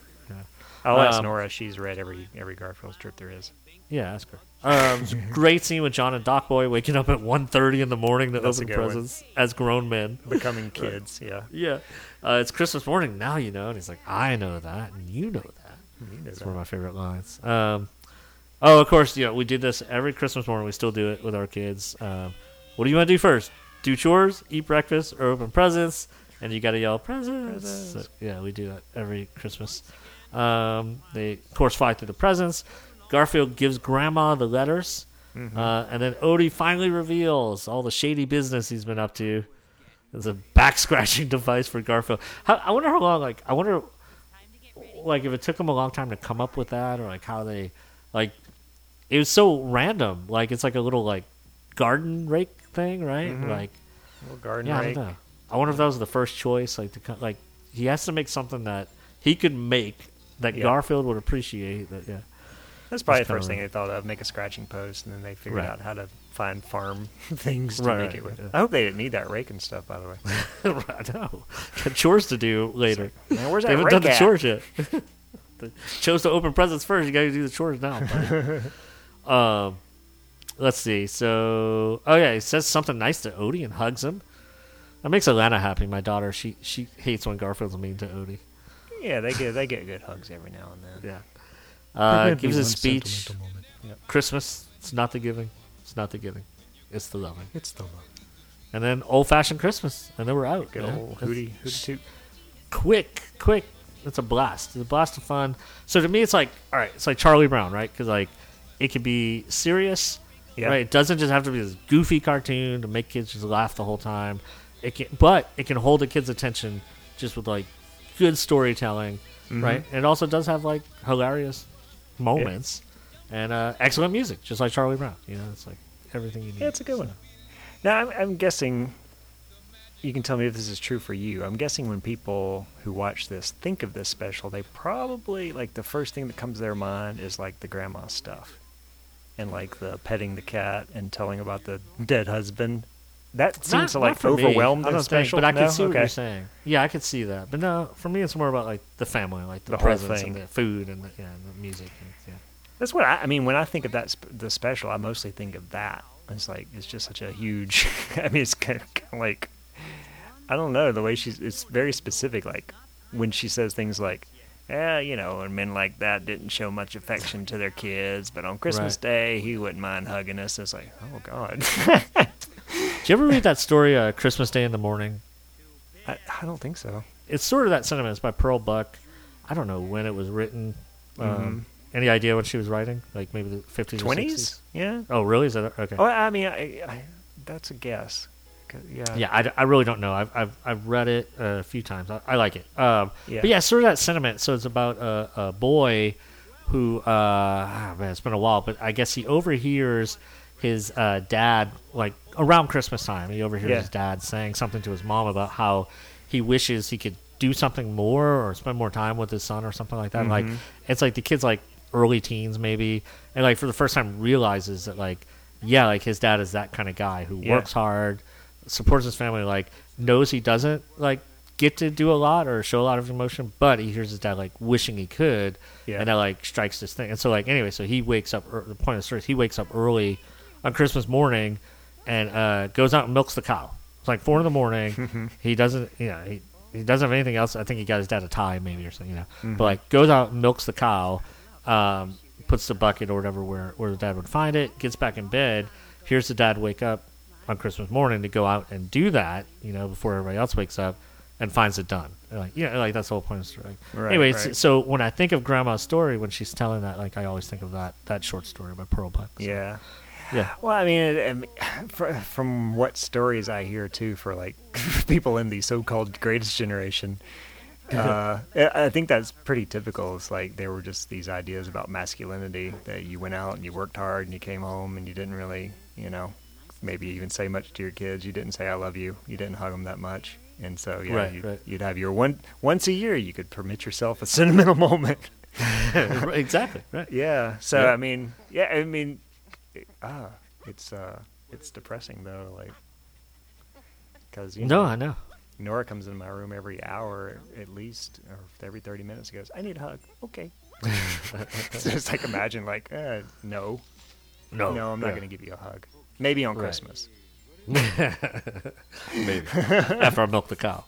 Yeah. I'll ask Um, Nora. She's read every every Garfield strip there is. Yeah, ask her. Um, great scene with John and Doc Boy waking up at 1.30 in the morning to That's open good one. presents as grown men. Becoming kids, yeah. Yeah. Uh, it's Christmas morning now, you know. And he's like, I know that, and you know that. You know That's that. one of my favorite lines. Um, oh, of course, you know, we did this every Christmas morning. We still do it with our kids. Um, what do you want to do first? Do chores, eat breakfast, or open presents? And you got to yell, presents. So, yeah, we do that every Christmas. Um, they, of course, fly through the presents. Garfield gives Grandma the letters. Mhm. Uh, and then Odie finally reveals all the shady business he's been up to. It's a back scratching device for Garfield. How, I wonder how long, like, I wonder, like, if it took them a long time to come up with that, or like how they, like, it was so random. Like, it's like a little like garden rake thing, right? Mhm. Like, Little garden yeah, rake. I. I wonder if that was the first choice. Like, to like he has to make something that he could make that Yeah. Garfield would appreciate. That yeah. That's probably the first thing they thought of, make a scratching post, and then they figured Right. out how to find farm things to Right, make right, it with. yeah. I hope they didn't need that rake and stuff, by the way. I know. Got chores to do later. man, where's they that haven't done rake the chores yet. they chose to open presents first. You got to do the chores now. um, let's see. So, oh yeah, he says something nice to Odie and hugs him. That makes Alana happy. My daughter, she she hates when Garfield's mean to Odie. Yeah, they get they get good hugs every now and then. Yeah. Uh, gives a speech. Yep. Christmas. It's not the giving. It's not the giving. It's the loving. It's the loving. And then old fashioned Christmas, and then we're out. Good man. old It's hootie hootie toot. Quick, quick. It's a blast. It's a blast of fun. So to me, it's like all right. It's like Charlie Brown, right? Because like it could be serious, Yeah. right? It doesn't just have to be this goofy cartoon to make kids just laugh the whole time. It can, but it can hold a kid's attention just with like good storytelling, Mhm. right? And it also does have like hilarious moments and uh, excellent music, just like Charlie Brown. You know, it's like everything you need. Yeah, it's a good one. Now, I'm, I'm guessing you can tell me if this is true for you. I'm guessing when people who watch this think of this special, they probably like the first thing that comes to their mind is like the grandma stuff, and like the petting the cat and telling about the dead husband. That seems Not- to like me. overwhelm don't think, special. but I can No? see what Okay. you're saying. Yeah, I could see that. But no, for me, it's more about like the family, like the, The whole presents thing. and the food and the, yeah, the music. And, yeah. That's what I, I mean when I think of that sp- the special. I mostly think of that. It's like it's just such a huge. I mean, it's kind of, kind of like I don't know the way she's. It's very specific. Like when she says things like, "Yeah, you know, and men like that didn't show much affection to their kids, but on Christmas Right. Day he wouldn't mind hugging us." It's like, oh god. Did you ever read that story, uh, Christmas Day in the Morning? I, I don't think so. It's sort of that sentiment. It's by Pearl Buck. I don't know when it was written. Um, any idea when she was writing? Like maybe the 50s or 20s? 60s? Yeah. Oh, really? Is that okay? Oh, I mean, I, I, that's a guess. Yeah. Yeah, I, I really don't know. I've, I've, I've read it a few times. I, I like it. Um, Yeah. But yeah, sort of that sentiment. So it's about a, a boy who, uh, ah, man, it's been a while, but I guess he overhears his uh, dad, like around Christmas time, he overhears Yeah. his dad saying something to his mom about how he wishes he could do something more or spend more time with his son or something like that. Like, Mhm. it's like the kid's like early teens maybe, and like for the first time realizes that like, yeah, like his dad is that kind of guy who Yeah. works hard, supports his family, like knows he doesn't like get to do a lot or show a lot of emotion, but he hears his dad like wishing he could, Yeah. and that like strikes this thing. And so like anyway, so he wakes up. ear- The point of the story is he wakes up early on Christmas morning and uh, goes out and milks the cow. It's like four in the morning. he doesn't, you know, he, he doesn't have anything else. I think he got his dad a tie maybe or something, you know. Mhm. But like goes out and milks the cow, um, puts the bucket or whatever where where the dad would find it, gets back in bed, hears the dad wake up on Christmas morning to go out and do that, you know, before everybody else wakes up, and finds it done. And like yeah, like that's the whole point of the story. Right, anyway, right. so when I think of Grandma's story when she's telling that, like I always think of that that short story by Pearl Buck. So, Yeah. Yeah. Well, I mean, it- I mean, fr- from what stories I hear too, for like people in the so-called greatest generation, uh, I I think that's pretty typical. It's like there were just these ideas about masculinity that you went out and you worked hard and you came home and you didn't really, you know, maybe even say much to your kids. You didn't say "I love you." You didn't hug them that much, and so yeah, Right, you'd, right. you'd have your one once a year. You could permit yourself a sentimental moment. exactly. Right. Yeah. So Yeah. I mean, yeah, I mean, it, ah, it's uh, it's depressing though, like, because you No, know, I know. Nora comes in my room every hour at least, or every thirty minutes. He goes, "I need a hug." Okay. so it's like imagine like, uh, no, No, no, I'm not yeah. going to give you a hug. Maybe on Right. Christmas. Maybe after I milk the cow.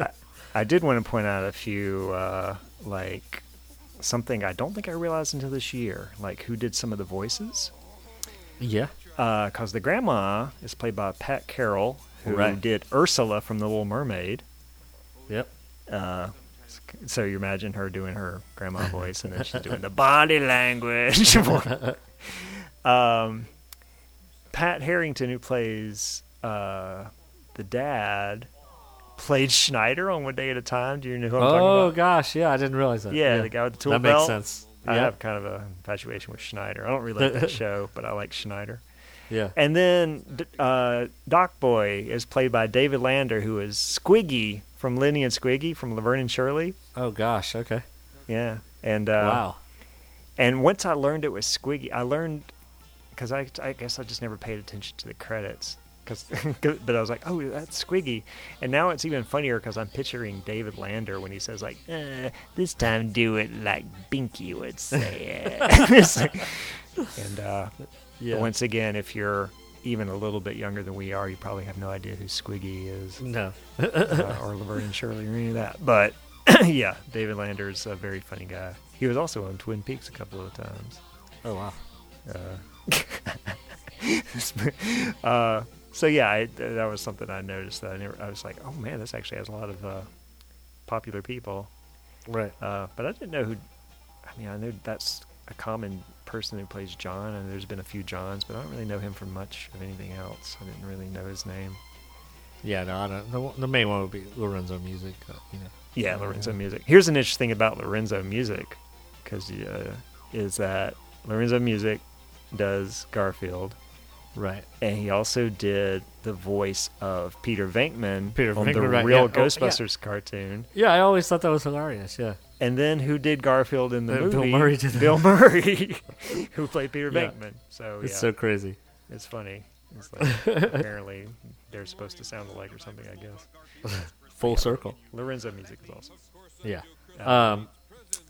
I, I did want to point out a few, uh, like something I don't think I realized until this year, like who did some of the voices. Yeah. Because the grandma is played by Pat Carroll, who Right. did Ursula from The Little Mermaid. Yep. Uh, so you imagine her doing her grandma voice, and then she's doing the body language. um, Pat Harrington, who plays uh, the dad, played Schneider on One Day at a Time. Do you know who I'm talking about? Oh gosh, yeah, I didn't realize that. Yeah, the guy with the tool that belt. makes sense. I have kind of a infatuation with Schneider. I don't really like that show, but I like Schneider. Yeah. And then uh, Doc Boy is played by David Lander, who is Squiggy from Lenny and Squiggy from Laverne and Shirley. Oh gosh, okay. Yeah, and uh, Wow. And once I learned it was Squiggy, I learned because I, I guess I just never paid attention to the credits. Cause, but I was like, oh, that's Squiggy. And now it's even funnier because I'm picturing David Lander when he says like, uh, this time do it like Binky would say it. And uh, Yeah. once again, if you're even a little bit younger than we are, you probably have no idea who Squiggy is. No. uh, or Laverne and Shirley or any of that. But yeah, David Lander's a very funny guy. He was also on Twin Peaks a couple of times. Oh wow. Uh, uh, so yeah, I, that was something I noticed that I never. I was like, oh man, this actually has a lot of uh, popular people. Right. Uh, but I didn't know who. I mean, I know that's a common person who plays John, and there's been a few Johns, but I don't really know him from much of anything else. I didn't really know his name. Yeah, no, I don't. The, the main one would be Lorenzo Music. Uh, you know. Yeah, Lorenzo Music. Here's an interesting thing about Lorenzo Music, because uh, is that Lorenzo Music does Garfield, Right. and he also did the voice of Peter Venkman Peter on the right, real yeah. Oh, yeah. Ghostbusters cartoon. Yeah, I always thought that was hilarious. Yeah. And then who did Garfield in the Uh, movie? Bill Murray did Bill. Murray, who played Peter Yeah. Venkman. So It's so crazy. It's funny. It's like, apparently they're supposed to sound alike or something. I guess. Full circle. Lorenzo Music is awesome. Yeah. Um,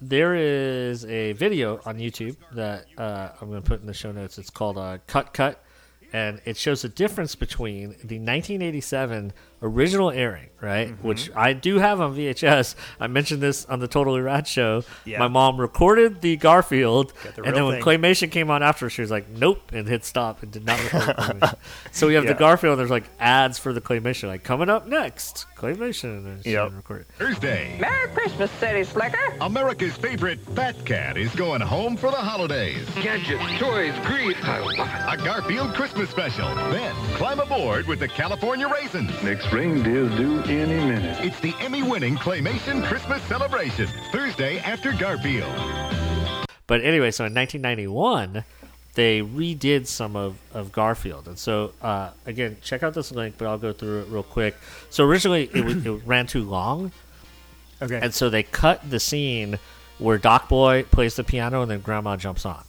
there is a video on YouTube that uh, I'm going to put in the show notes. It's called uh, Cut Cut, and it shows the difference between the 1987 original airing, right, Mm-hmm. which I do have on VHS. I mentioned this on the Totally Rad show. Yeah. My mom recorded the Garfield, the and then when thing. Claymation came on after, she was like, "Nope," and hit stop and did not record. Claymation. so we have Yeah. the Garfield. and There's like ads for the Claymation, like coming up next, Claymation, and then she Yep. didn't record. Thursday. Merry Christmas, City Slicker. America's favorite fat cat is going home for the holidays. Gadgets, toys, greed. I love it. A Garfield Christmas special. Then climb aboard with the California Raisins. Next reindeer's due any minute. It's the Emmy-winning Claymation Christmas celebration. Thursday after Garfield. But anyway, so in 1991, they redid some of, of Garfield. And so, uh, again, check out this link, but I'll go through it real quick. So originally, it, was, it ran too long. Okay. And so they cut the scene where Doc Boy plays the piano and then Grandma jumps on.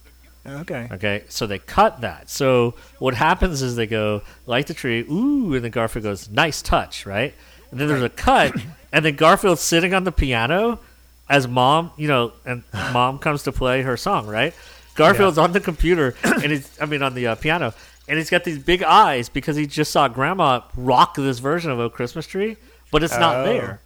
Okay. Okay, so they cut that. So what happens is they go light the tree, ooh, and then Garfield goes, nice touch, right? And then there's a cut, and then Garfield's sitting on the piano as mom, you know, and mom comes to play her song, right? Garfield's on the computer, and he's, I mean, on the uh, piano, and he's got these big eyes because he just saw Grandma rock this version of a Christmas tree, but it's not Oh. there.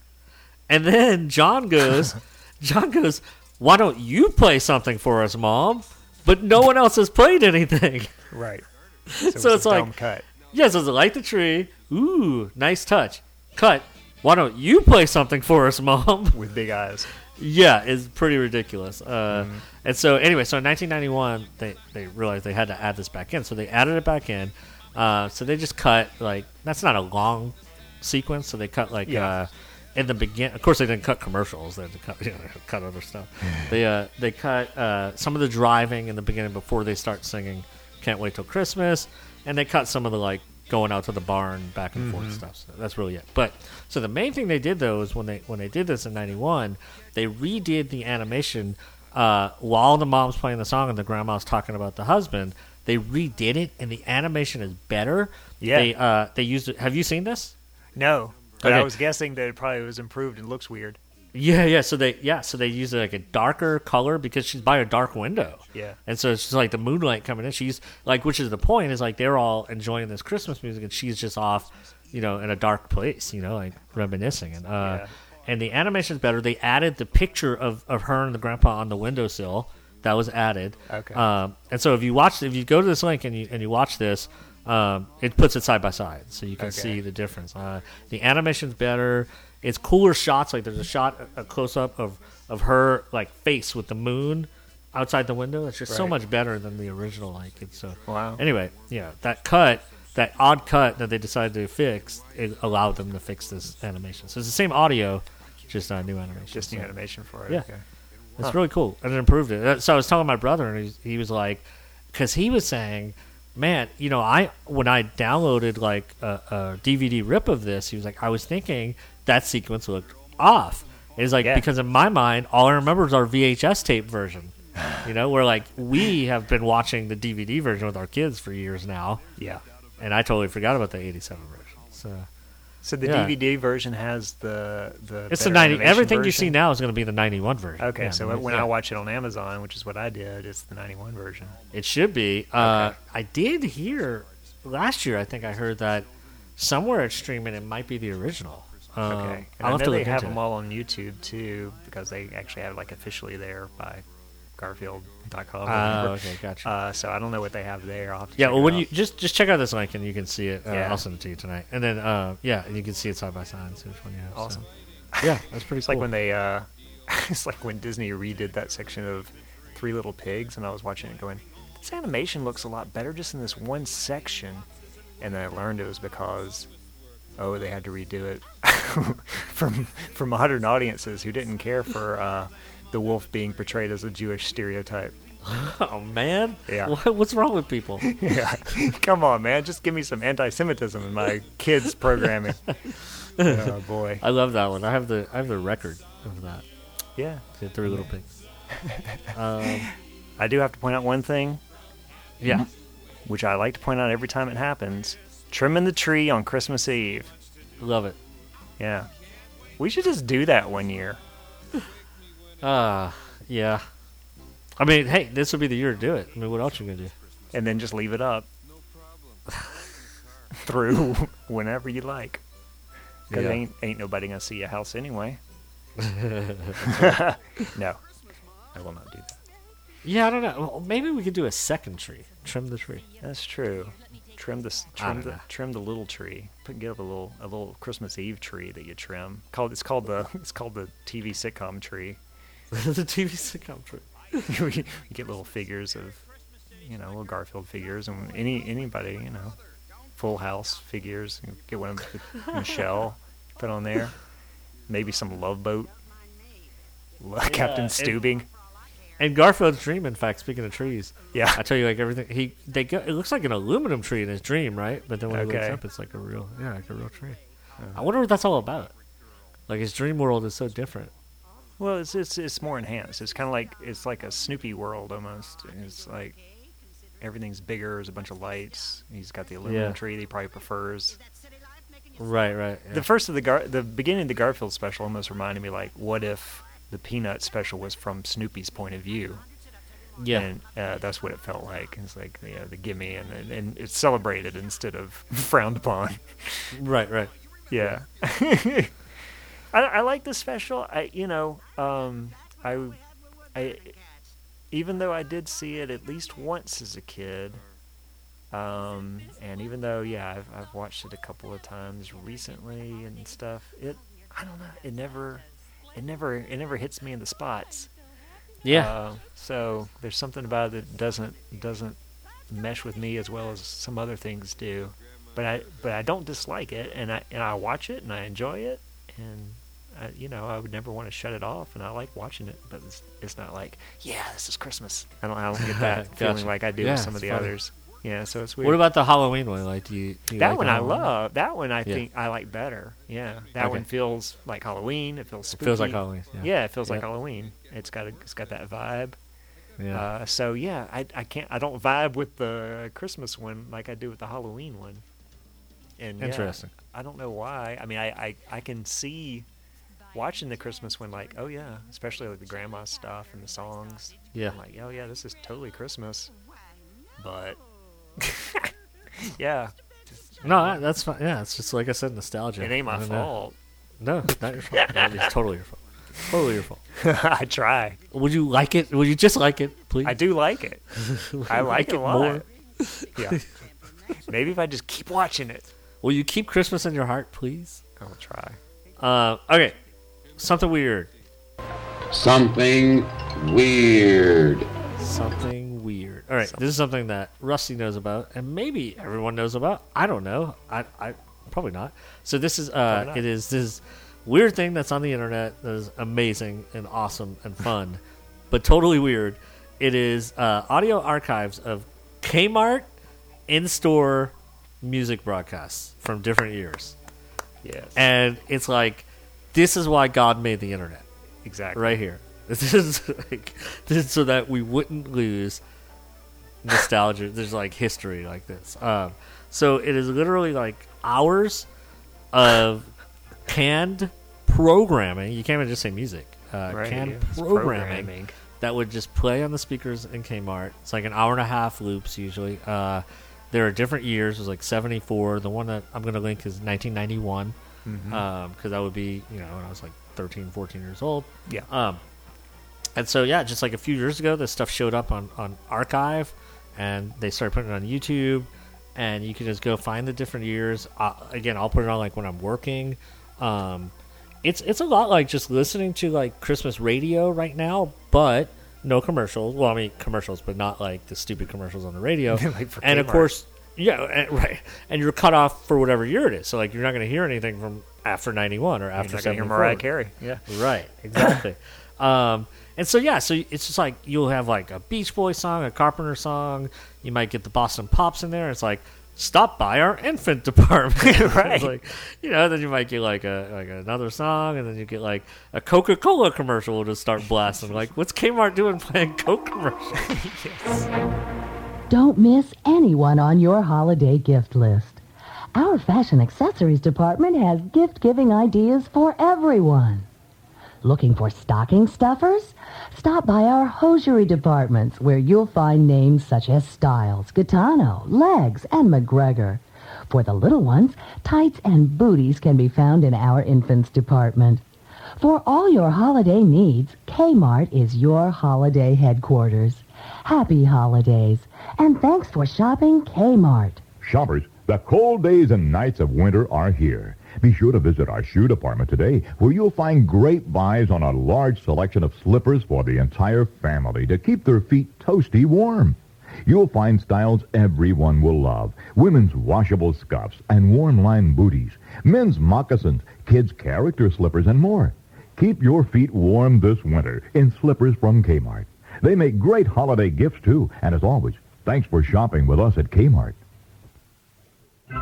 And then John goes, John goes, why don't you play something for us, mom? But no one else has played anything. Right. So, So, it's a like, dumb cut. yeah, so it's light the tree. Ooh, nice touch. Cut. Why don't you play something for us, mom? with big eyes. Yeah, it's pretty ridiculous. Uh, Mm-hmm. And so, anyway, so in 1991, they, they realized they had to add this back in. So they added it back in. Uh, so they just cut, like, that's not a long sequence. So they cut, like, Yeah. uh, in the begin. Of course, they didn't cut commercials. They had to cut, you know, cut other stuff. they uh, they cut uh, some of the driving in the beginning before they start singing "Can't Wait Till Christmas," and they cut some of the like going out to the barn back and forth stuff. So that's really it. But so the main thing they did though is when they when they did this in '91, they redid the animation uh, while the mom's playing the song and the grandma's talking about the husband. They redid it, and the animation is better. Yeah. They uh, they used it. Have you seen this? No, but I was guessing that it probably was improved and looks weird. Yeah, yeah. So they yeah, so they use like a darker color because she's by a dark window. Yeah. And so it's just like the moonlight coming in. She's like, which is the point is like they're all enjoying this Christmas music and she's just off, you know, in a dark place, you know, like reminiscing. And uh, Yeah. and the animation's better. They added the picture of of her and the grandpa on the windowsill. That was added. Okay. Um, and so if you watch, if you go to this link and you and you watch this, um, it puts it side by side, so you can Okay. see the difference. Uh, the animation's better. It's cooler shots. Like there's a shot, a close up of of her like face with the moon outside the window. It's just so much better than the original. Like it's so. Wow. Anyway, yeah, that cut, that odd cut that they decided to fix, it allowed them to fix this animation. So it's the same audio, just not new animation. Just new So- animation for it. Yeah. Okay. It's Huh. really cool, and it improved it. Uh, So I was telling my brother, and he, he was like, because he was saying, "Man, you know, I when I downloaded like a, a DVD rip of this, he was like, I was thinking that sequence looked off." He's like, Yeah. because in my mind, all I remember is our VHS tape version. You know, where like we have been watching the DVD version with our kids for years now. Yeah. And I totally forgot about the '87 version. So. So the Yeah. DVD version has the the. It's the 90. animation Everything you see now is going to be the 91 version. Okay, Yeah, so I mean, when yeah. I watch it on Amazon, which is what I did, it's the 91 version. It should be. Uh, I did hear last year. I think I heard that somewhere it's streaming. It might be the original. Um, Okay, and I'll I have know to they have them it. all on YouTube too, because they actually have like officially there by Garfield.com. Ah, okay, gotcha. Uh, so I don't know what they have there. I'll have Yeah, well, when you just just check out this link and you can see it. Uh, Yeah. I'll send it to you tonight, and then uh, yeah, and you can see it side by side and see which one you have. so. Awesome. Yeah, that's pretty It's cool. like when they, uh, it's like when Disney redid that section of Three Little Pigs, and I was watching it going, this animation looks a lot better just in this one section. And then I learned it was because, oh, they had to redo it from from modern audiences who didn't care for uh, the wolf being portrayed as a Jewish stereotype. oh man, Yeah. What, what's wrong with people? yeah, come on, man, just give me some anti-Semitism in my kids' programming. oh boy. I love that one. I have the I have the record of that. Yeah. The Three Little Pigs. Um, I do have to point out one thing. Yeah. Which I like to point out every time it happens. Trimming the tree on Christmas Eve. Love it. Yeah. We should just do that one year. Uh, yeah. I mean, hey, this would be the year to do it. I mean, what else are you gonna do? And then just leave it up. Through whenever you like. Because Yeah. ain't, ain't nobody going to see your house anyway. no. I will not do that. Yeah, I don't know. Well, maybe we could do a second tree. Trim the tree. That's true. Trim the s- I trim don't the know. trim the little tree. Put get up a little a little Christmas Eve tree that you trim. Called it's called the it's called the TV sitcom tree. the TV sitcom tree. we, we get little figures of you know little Garfield figures and any anybody you know Full House figures. You Get one of Michelle put on there. Maybe some Love Boat. Captain and- Stubing. And Garfield's dream, in fact, speaking of trees, Yeah. I tell you, like everything he they go, it looks like an aluminum tree in his dream, right? But then when he wakes up, it's like a real, yeah, like a real tree. Uh-huh. I wonder what that's all about. Like his dream world is so different. Well, it's it's it's more enhanced. It's kind of like it's like a Snoopy world almost. It's like everything's bigger. There's a bunch of lights. He's got the aluminum Yeah. tree that he probably prefers. Right, right. yeah. The first of the Gar- the beginning of the Garfield special almost reminded me like, what if the Peanut special was from Snoopy's point of view? Yeah. and uh, that's what it felt like. It's like the the gimme and and- and it's celebrated instead of frowned upon. Right, right. Yeah. I, I like the special. I you know um, I I even though I did see it at least once as a kid, um, and even though yeah I've I've watched it a couple of times recently and stuff, it I don't know it never it never it never hits me in the spots. Yeah. Uh, so there's something about it that doesn't doesn't mesh with me as well as some other things do. But I but I don't dislike it, and I and I watch it and I enjoy it, and I, you know I would never want to shut it off, and I like watching it. But it's, it's not like yeah, this is Christmas. I don't I don't get that Gotcha. feeling like I do Yeah, with some of the funny. others. Yeah, so it's weird. What about the Halloween one? Like, do you, do you that like one I Halloween? love. That one I Yeah. think I like better. Yeah, that Okay. one feels like Halloween. It feels It spooky. feels like Halloween, yeah. it feels like Halloween. It's got a, it's got that vibe. Yeah. Uh, so yeah, I I can't I don't vibe with the Christmas one like I do with the Halloween one. And yeah, Interesting. I don't know why. I mean, I, I, I can see watching the Christmas one, like, oh yeah, especially like the grandma stuff and the songs. Yeah. I'm like, oh yeah, this is totally Christmas. But yeah, No, that- that's fine. Yeah, it's just like I said, nostalgia. It ain't my don't know. fault. No, it's not your fault. No, it's totally your fault. Totally your fault. I try. Would you like it? Would you just like it, please? I do like it. I like, it a lot. more? yeah. Maybe if I just keep watching it. Will you keep Christmas in your heart, please? I'll try. Uh, okay, something weird. Something weird. Something weird. All right, this is something that Rusty knows about, and maybe everyone knows about. I don't know. I, I probably not. So this is uh, it is this weird thing that's on the internet that is amazing and awesome and fun, but totally weird. It is uh, audio archives of Kmart in-store music broadcasts from different years. Yes. And it's like, this is why God made the internet. Exactly. Right here. This is like this is so that we wouldn't lose nostalgia. There's like history like this. Um, so it is literally like hours of canned programming. You can't even just say music. Uh, Right, canned yeah, programming, programming. that would just play on the speakers in Kmart. It's like an hour and a half loops usually. Uh, there are different years. There's like 74. The one that I'm going to link is 1991 because Mhm. that would be you know when I was like 13, 14 years old. Yeah. Um, and so yeah, just like a few years ago, this stuff showed up on on Archive, and they started putting it on YouTube, and you can just go find the different years. Uh, again, I'll put it on like when I'm working. Um, it's it's a lot like just listening to like Christmas radio right now, but no commercials. Well, I mean commercials, but not like the stupid commercials on the radio. Like for and of course, yeah, and, right. And you're cut off for whatever year it is. So like you're not going to hear anything from after 91 or after not gonna hear 74. Mariah Carey. Yeah. Right. Exactly. um, and so yeah, so it's just like you'll have like a Beach Boy song, a Carpenter song. You might get the Boston Pops in there. It's like stop by our infant department. Right. Like you know, then you might get like a like another song, and then you get like a Coca Cola commercial will just start blasting. like, what's Kmart doing playing Coke commercials? Don't miss anyone on your holiday gift list. Our fashion accessories department has gift giving ideas for everyone. Looking for stocking stuffers? Stop by our hosiery departments where you'll find names such as Styles, Gitano, L'eggs, and McGregor. For the little ones, tights and booties can be found in our infants department. For all your holiday needs, Kmart is your holiday headquarters. Happy holidays, and thanks for shopping Kmart. Shoppers, the cold days and nights of winter are here. Be sure to visit our shoe department today, where you'll find great buys on a large selection of slippers for the entire family to keep their feet toasty warm. You'll find styles everyone will love. Women's washable scuffs and warm lined booties, men's moccasins, kids' character slippers, and more. Keep your feet warm this winter in slippers from Kmart. They make great holiday gifts, too. And as always, thanks for shopping with us at Kmart.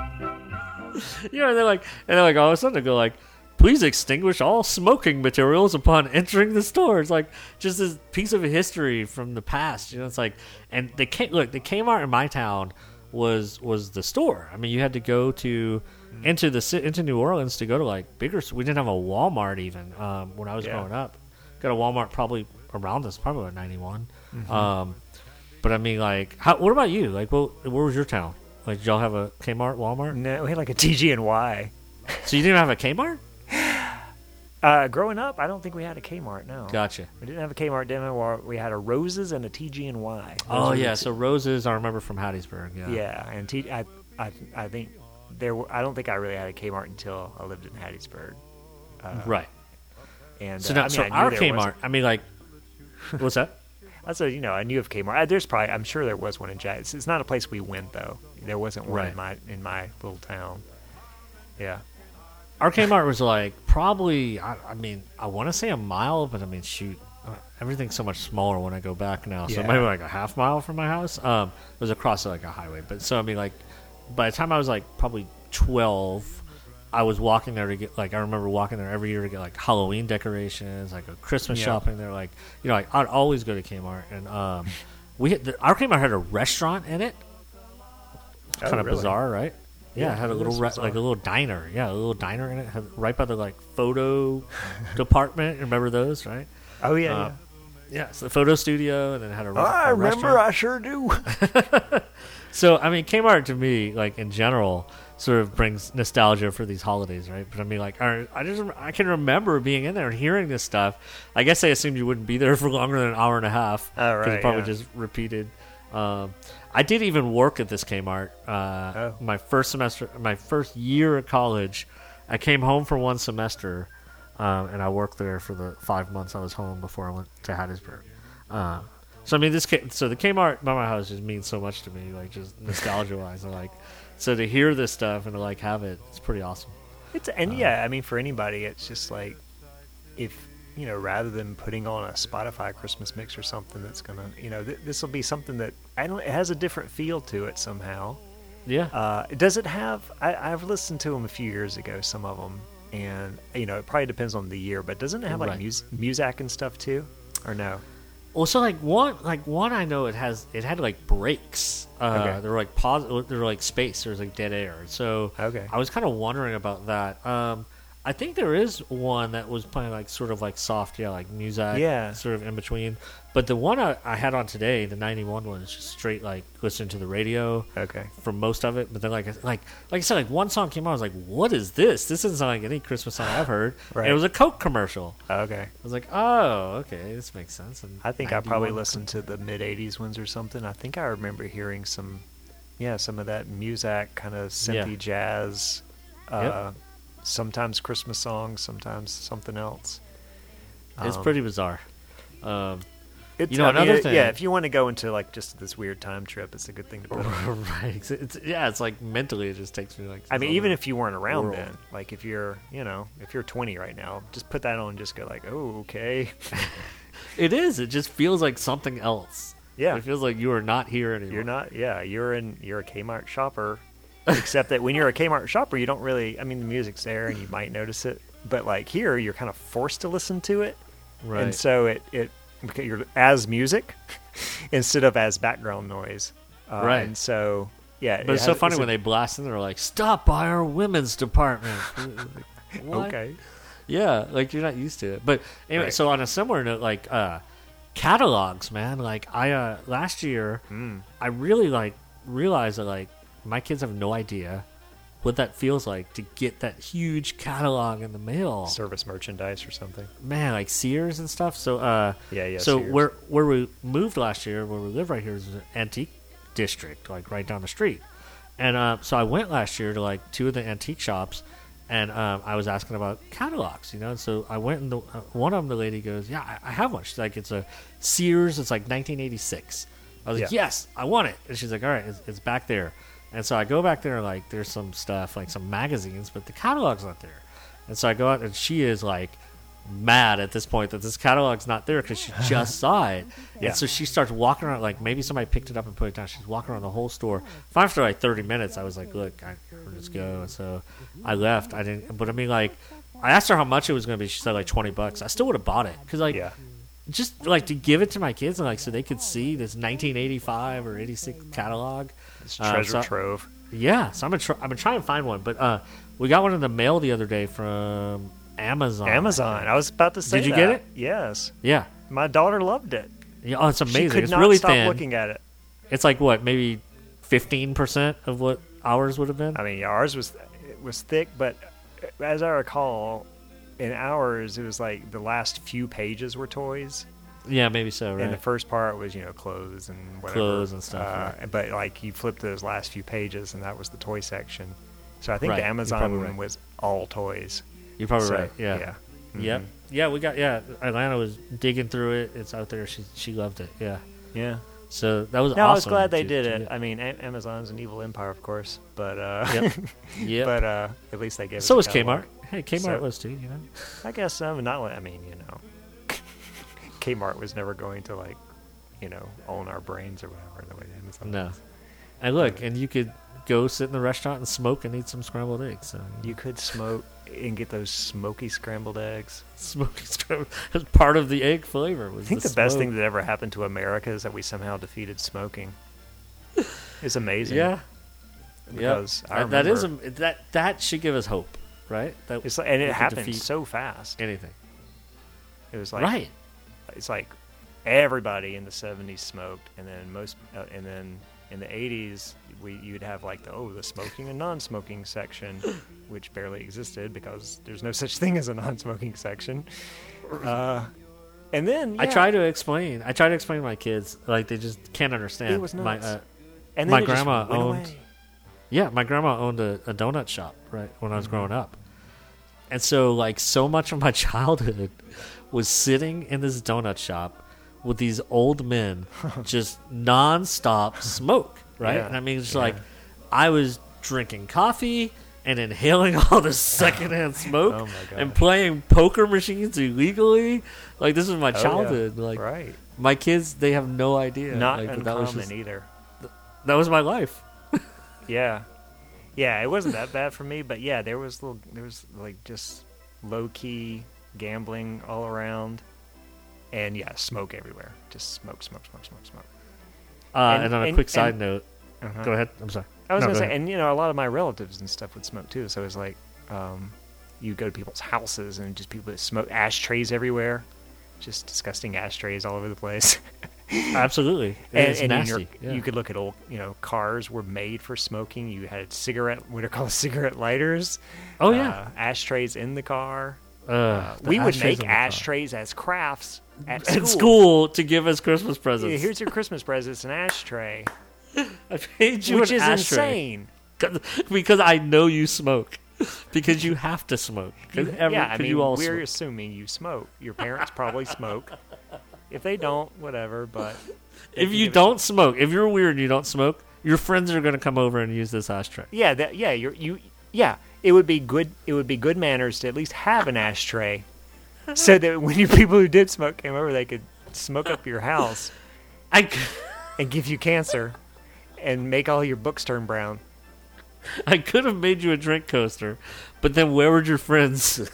you know, they're like, and they're like, all of a sudden they go like, please extinguish all smoking materials upon entering the store. It's like just this piece of history from the past. You know, it's like, and they came look, the Kmart in my town was was the store. I mean, you had to go to into the ci- into New Orleans to go to like bigger. We didn't have a Walmart even um, when I was Yeah. growing up. Got a Walmart probably around us, probably about ninety Mhm. Um, but I mean, like, how, what about you? Like, well, where was your town? Like, did y'all have a Kmart, Walmart? No, we had like a TG and Y. So you didn't have a Kmart? Uh, growing up, I don't think we had a Kmart. No. Gotcha. We didn't have a Kmart demo. Or we had a Roses and a TG and Y. Oh yeah, so roses I remember from Hattiesburg. Yeah. Yeah, and T- I, I, I think there. Were, I don't think I really had a Kmart until I lived in Hattiesburg. Uh, Right. And So uh, now, I mean, so I our Kmart. I mean, like, what's that? I said, you know, I knew of Kmart. Uh, There's probably, I'm sure there was one in Jack. It's, it's not a place we went though. There wasn't one Right. in my in my little town. Yeah. Our Kmart was like probably. I, I mean, I want to say a mile, but I mean, shoot, uh, everything's so much smaller when I go back now. So Yeah. maybe like a half mile from my house. Um, it was across like a highway, but so I mean, like, by the time I was like probably twelve. I was walking there to get like I remember walking there every year to get like Halloween decorations, like a Christmas Yeah. shopping there. Like you know, like I'd always go to Kmart, and um, we had the, our Kmart had a restaurant in it. Oh, kind of really? bizarre, right? Yeah, it had a little re- like a little diner. Yeah, a little diner in it. Had, right by the like photo department. Remember those, right? Oh yeah, Uh, yeah. So the photo studio, and then it had a. re- I a remember. restaurant. I sure do. So I mean, Kmart to me, like in general, sort of brings nostalgia for these holidays, right? But I mean, like I I just I can remember being in there and hearing this stuff. I guess I assumed you wouldn't be there for longer than an hour and a half. Oh, right, you probably yeah. just repeated. Um, I did even work at this Kmart. Uh, Oh. My first semester, my first year at college, I came home for one semester, um, and I worked there for the five months I was home before I went to Hattiesburg. Uh, so I mean, this so the Kmart by my house just means so much to me, like just nostalgia wise. and like so to hear this stuff and to like have it, it's pretty awesome. It's and yeah, I mean for anybody, it's just like if you know, rather than putting on a Spotify Christmas mix or something that's gonna, you know, th- this will be something that I don't. It has a different feel to it somehow. Yeah. Uh, does it have? I, I've listened to them a few years ago, some of them, and you know, it probably depends on the year. But doesn't it have like Right. and stuff too, or no? Well, so like one, like one, I know it has it had like breaks. Uh, Okay. There were like pause. There were like space. There was like dead air. So Okay. I was kind of wondering about that. Um, I think there is one that was playing like sort of like soft, yeah, like music, Yeah. sort of in between. But the one I, I had on today, the '91 one, is just straight like listening to the radio. Okay. For most of it, but then like I- like like I said, like one song came on, I was like, "What is this? This doesn't sound like any Christmas song I've heard." Right. And it was a Coke commercial. Okay. I was like, "Oh, okay, this makes sense." And I think I probably 91 listened to the mid '80s ones or something. I think I remember hearing some, yeah, some of that Muzak kind of synthy jazz. Uh. Sometimes Christmas songs, sometimes something else. It's Um, pretty bizarre. Um, It's, you know, I another thing. Yeah, if you want to go into like just this weird time trip, it's a good thing to put on. right. It's, it's- yeah, it's like mentally, it just takes me like. I mean, even if you weren't around world. then, like if you're, you know, if you're 20 right now, just put that on and just go like, oh, okay. it is. It just feels like something else. Yeah. It feels like you are not here anymore. You're not, yeah, you're in, you're a Kmart shopper. Except that when you're a Kmart shopper, you don't really, I mean, the music's there and you might notice it. But like here, you're kind of forced to listen to it. Right. And so it, it, because you're as music instead of as background noise. Uh, Right. And so, yeah. But it it's so funny a- when they blast in. They're like, "Stop by our women's department." Okay. Yeah, like you're not used to it. But anyway, Right. so on a similar note, like uh, catalogs, man. Like I uh, last year, Hmm. I really like realized that like my kids have no idea what that feels like to get that huge catalog in the mail. service merchandise or something. man, like Sears and stuff. So uh, Yeah, yeah, So Sears. where where we moved last year, where we live right here, is an antique district, like right down the street. And uh, so I went last year to like two of the antique shops, and um, I was asking about catalogs, you know. And so I went and the, uh, one of them, the lady goes, "Yeah, I, I have one." She's like, "It's a Sears. It's like 1986." I was like, Yeah. "Yes, I want it." And she's like, "All right, it's, it's back there." And so I go back there, like there's some stuff, like some magazines, but the catalog's not there. And so I go out, and she is like mad at this point that this catalog's not there because she just saw it. Yeah. And so she starts walking around, like maybe somebody picked it up and put it down. She's walking around the whole store. Finally, After like 30 minutes, I was like, look, I, we'll just go. And so I left. I didn't, but I mean, like, I asked her how much it was going to be. She said like 20 bucks. I still would have bought it because, like, Yeah. just like to give it to my kids and like so they could see this 1985 or 86 catalog. This Uh, treasure so- trove. Yeah, so I'm gonna try, I'm gonna try and find one. But uh, we got one in the mail the other day from Amazon. Amazon. I was about to say Did you that. get it? Yes. Yeah. My daughter loved it. Yeah, oh, it's amazing. She could it's not really stop thin. looking at it. It's like what, maybe 15 percent of what ours would have been. I mean, yeah, ours was it was thick, but as I recall, in ours it was like the last few pages were toys. Yeah, maybe so. And the first part was you know clothes and whatever. Clothes and stuff, Uh, right. But like you flipped those last few pages, and that was the toy section. So I think Right, the Amazon one right. was all toys. You're probably So, right. Yeah. Yeah. Yep. Mhm. Yeah, we got yeah. Alana was digging through it. It's out there. She she loved it. Yeah. Yeah. So that was No, awesome. I was glad they to- did to it. get- I mean, A- Amazon's an evil empire, of course, but uh, Yep. Yep. but uh, at least they gave. So us was. Kmart. Hey, Kmart So- was too. You know. I guess so. Not. like- I mean, you know, Kmart was never going to like, you know, own our brains or whatever the way Amazon. No. And look, and you could go sit in the restaurant and smoke and eat some scrambled eggs. So You could smoke and get those smoky scrambled eggs. smoky scrambled part of the egg flavor. Was I think the, the, best thing that ever happened to America is that we somehow defeated smoking. It's amazing. Yeah. because I That- that is a, that that should give us hope, right? That It's like, and it happened so fast. Anything. It was like Right. It's like everybody in the '70s smoked, and then most, uh, and then in the '80s, we you'd have like the oh the smoking and non-smoking section, which barely existed because there's no such thing as a non-smoking section. Uh, and then I try to explain. I try to explain to my kids, like they just can't understand. It was My, uh, And then my grandma owned. away. Yeah, my grandma owned a, a donut shop right when I was Mm-hmm. growing up, and so like so much of my childhood was sitting in this donut shop with these old men just nonstop smoke, right? Yeah, And I mean, it's yeah. like I was drinking coffee and inhaling all this secondhand oh smoke Oh and playing poker machines illegally. Like this was my Oh, yeah. childhood. Like Right. my kids, they have no idea. Not like, that uncommon was just- either. That was my life. Yeah, yeah, it wasn't that bad for me, but yeah, there was little, there was like just low key gambling all around, and yeah, smoke everywhere. Just smoke, smoke, smoke, smoke, smoke. Uh, and, on a quick side and- note, Uh-huh. go ahead. I'm sorry. I was No, gonna go say, ahead. and you know, a lot of my relatives and stuff would smoke too. So it was like, um, you go to people's houses and just people that smoke ashtrays everywhere, just disgusting ashtrays all over the place. Absolutely, and, and in your- yeah. you could look at old, you know, cars were made for smoking. You had cigarette, what are called cigarette lighters. Oh, yeah. uh, ashtrays in the car. Uh, we would make car. ashtrays as crafts at At school. school to give us Christmas Yeah, presents. here's your Christmas present. It's an ashtray. I paid you which is ashtray. insane. 'Cause- because I know you smoke. Because you have to smoke. You- every- yeah, I mean, you all we're smoke. assuming you smoke. Your parents probably smoke. If they don't, whatever. But If you don't smoke, if you're weird and you don't smoke, your friends are going to come over and use this ashtray. yeah, that yeah, you're you yeah. It would be good. It would be good manners to at least have an ashtray, so that when you people who did smoke came over, they could smoke up your house. I and give you cancer, and make all your books turn brown. I could have made you a drink coaster, but then where would your friends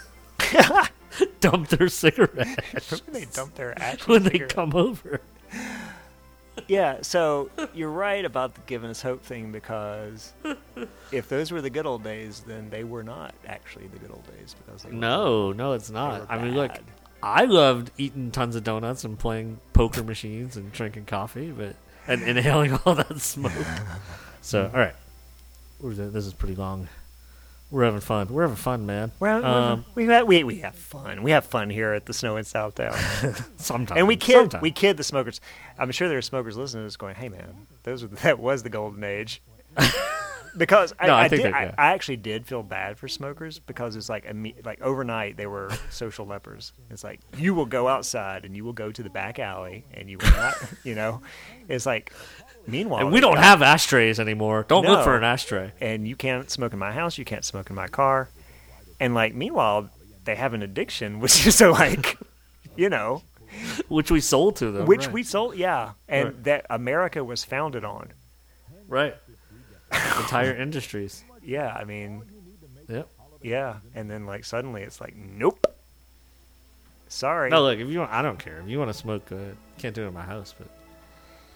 dump their cigarettes Remember they dump their ash when they come over? Yeah, so you're right about the giving us hope thing because if those were the good old days, then they were not actually the good old days because No, no, it's not. I mean, look. I loved eating tons of donuts and playing poker machines and drinking coffee, but and inhaling all that smoke. So, all right, this is pretty long. We're having fun. We're having fun, man. Well, um, we have, we we have fun. We have fun here at the Snow in South Town. Sometimes, and we kid sometimes. we kid the smokers. I'm sure there are smokers listening to this going, "Hey, man, those were that was the golden age." because I, No, I I, think did, that- yeah. I actually did feel bad for smokers because it's like like overnight they were social lepers. It's like you will go outside and you will go to the back alley and you will not, you know. It's like meanwhile and we don't have ashtrays anymore. Don't look for an ashtray. and you can't smoke in my house. You can't smoke in my car. And like, meanwhile, they have an addiction, which is so like, you know, which we sold to them, which right. we sold, yeah, and Right. that America was founded on. Right. Entire industries. Yeah, I mean, Yep. yeah, and then like suddenly it's like, nope, sorry, No, look, if you want, I don't care. If you want to smoke, uh, can't do it in my house, but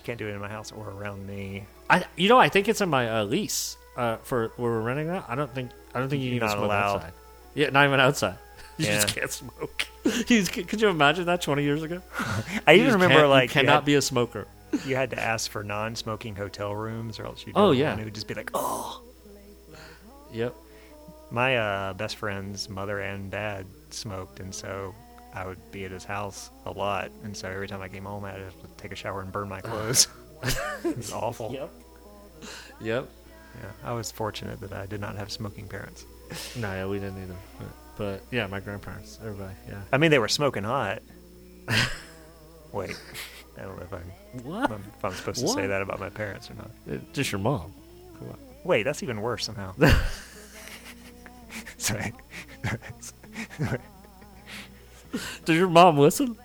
can't do it in my house or around me. I, you know, I think it's in my uh, lease uh, for where we're renting that. I don't think, I don't think you You're can not smoke allowed. outside. Yeah, not even outside. You Yeah. just can't smoke. you just, could you imagine that twenty years ago? I You even just remember you like you cannot had- be a smoker. You had to ask for non-smoking hotel rooms, or else you. Oh, yeah. and it would just be like, oh. Yep. My uh, best friend's mother and dad smoked, and so I would be at his house a lot. And so every time I came home, I had to take a shower and burn my clothes. it was awful. Yep. Yep. Yeah, I was fortunate that I did not have smoking parents. No, yeah, we didn't either. But, but yeah, my grandparents, everybody, yeah. I mean, they were smoking hot. Wait, I don't know if I'm What? if I'm supposed to say that about my parents or not. Uh, Just your mom. Wait, that's even worse somehow. Sorry. Does your mom listen?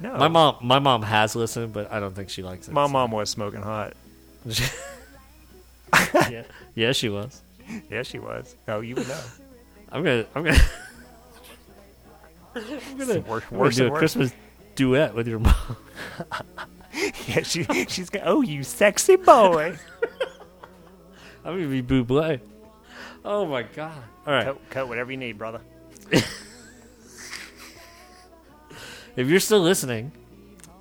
No. My mom, my mom has listened, but I don't think she likes it. My so- mom was smoking hot. yeah, yeah, she was. Yeah, she was. Oh, you would know. I'm gonna, I'm gonna, I'm gonna, Wor- I'm gonna worse do a worse. Christmas duet with your mom. yeah, she she's gonna Oh, you sexy boy. I'm gonna be Buble. Oh my god! All right. Cut, cut whatever you need, brother. If you're still listening,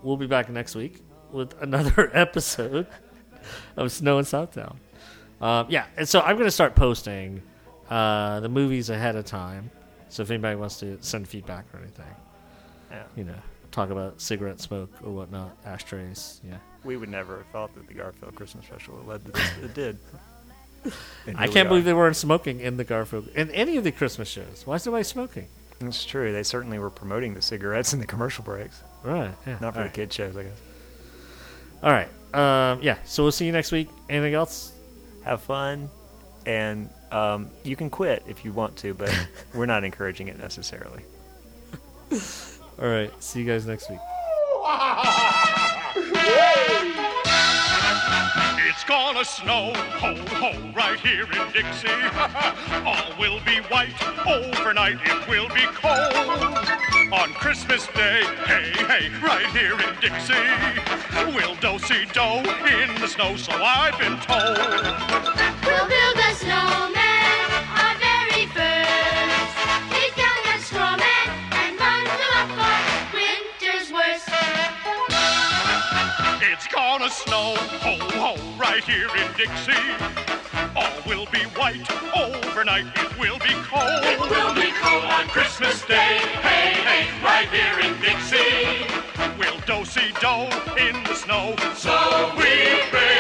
we'll be back next week with another episode of Snow in Southtown. Um, yeah, and so I'm going to start posting uh, the movies ahead of time. So if anybody wants to send feedback or anything, Yeah. you know, talk about cigarette smoke or whatnot, ashtrays, yeah. We would never have thought that the Garfield Christmas special led to this. It did. I can't believe they weren't smoking in the Garfield in any of the Christmas shows. Why is nobody smoking? That's true. They certainly were promoting the cigarettes in the commercial breaks. Right. Yeah. Not for All the right. kid shows, I guess. All right. Um, yeah. So we'll see you next week. Anything else? Have fun, and um, you can quit if you want to, but we're not encouraging it necessarily. All right. See you guys next week. It's gonna snow, ho, ho, right here in Dixie. All will be white, overnight it will be cold. On Christmas Day, hey, hey, right here in Dixie. We'll do-si-do in the snow, so I've been told. We'll build a snowman, It's gonna snow, ho, ho, right here in Dixie. All will be white, overnight it will be cold. It will be cold on Christmas Day, hey, hey, right here in Dixie. We'll do-si-do in the snow, so we've been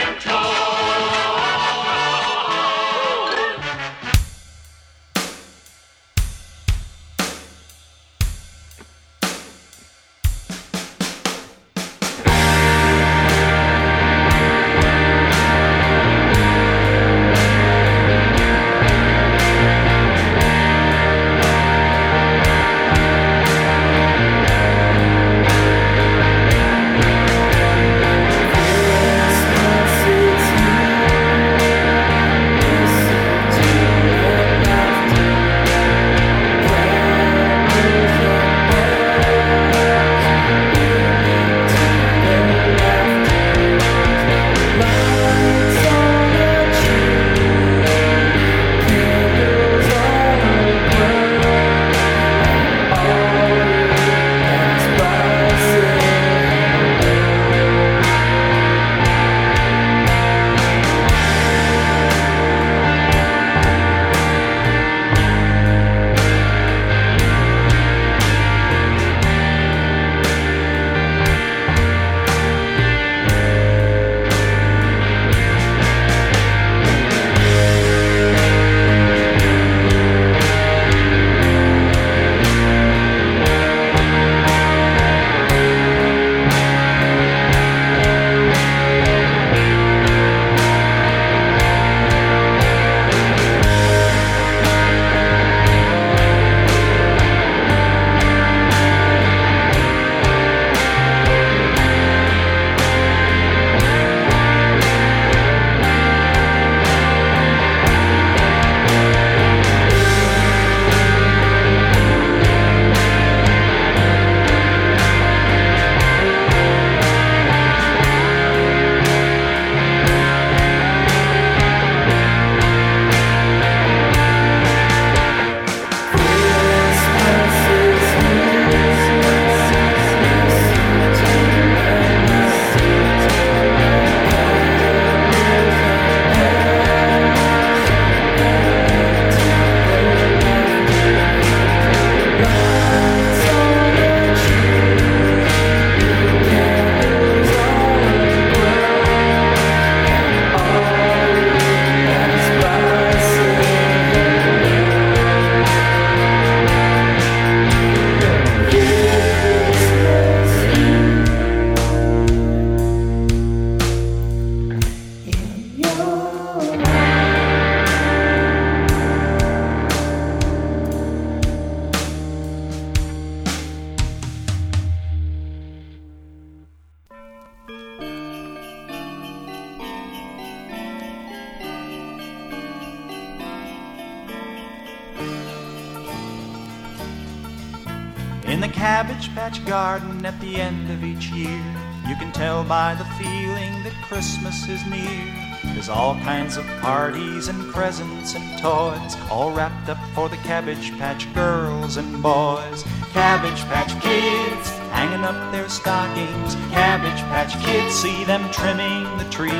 Cabbage Patch Garden at the end of each year, you can tell by the feeling that Christmas is near. There's all kinds of parties and presents and toys, all wrapped up for the Cabbage Patch girls and boys. Cabbage Patch Kids hanging up their stockings. Cabbage Patch Kids, see them trimming the tree.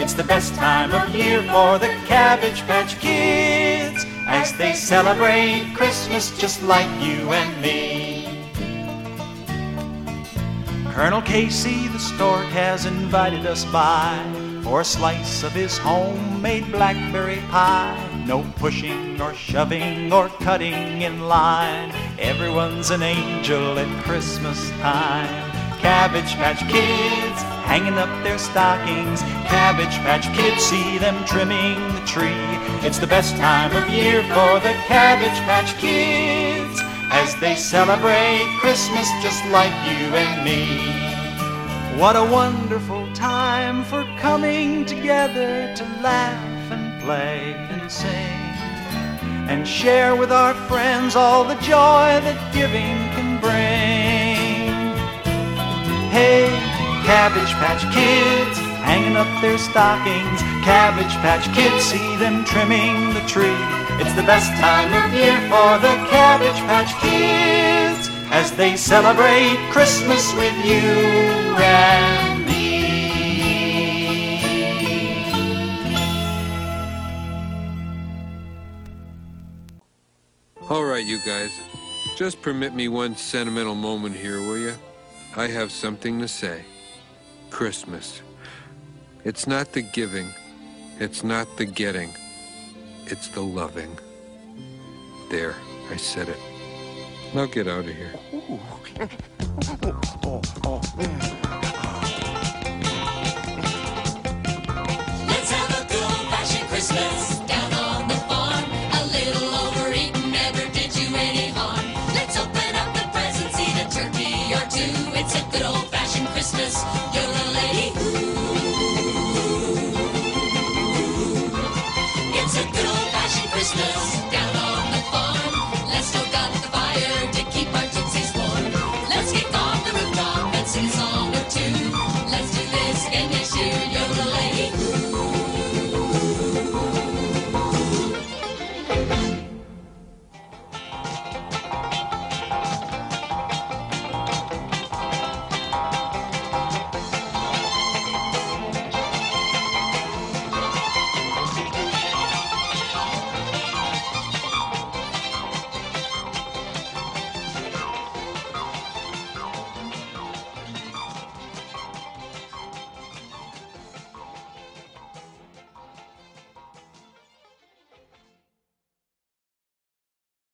It's the best time of year for the Cabbage Patch Kids as they celebrate Christmas just like you and me. Colonel Casey, the stork, has invited us by for a slice of his homemade blackberry pie. No pushing or shoving or cutting in line. Everyone's an angel at Christmas time. Cabbage Patch Kids hanging up their stockings. Cabbage Patch Kids, see them trimming the tree. It's the best time of year for the Cabbage Patch Kids as they celebrate Christmas just like you and me. What a wonderful time for coming together to laugh and play and sing and share with our friends all the joy that giving can bring. Hey, Cabbage Patch Kids, hanging up their stockings. Cabbage Patch Kids, see them trimming the tree. It's the best time of year for the Cabbage Patch Kids as they celebrate Christmas with you and me. All right, you guys. Just permit me one sentimental moment here, will you? I have something to say. Christmas. It's not the giving. It's not the getting. It's the loving. There, I said it. Now get out of here. Let's oh, oh, oh,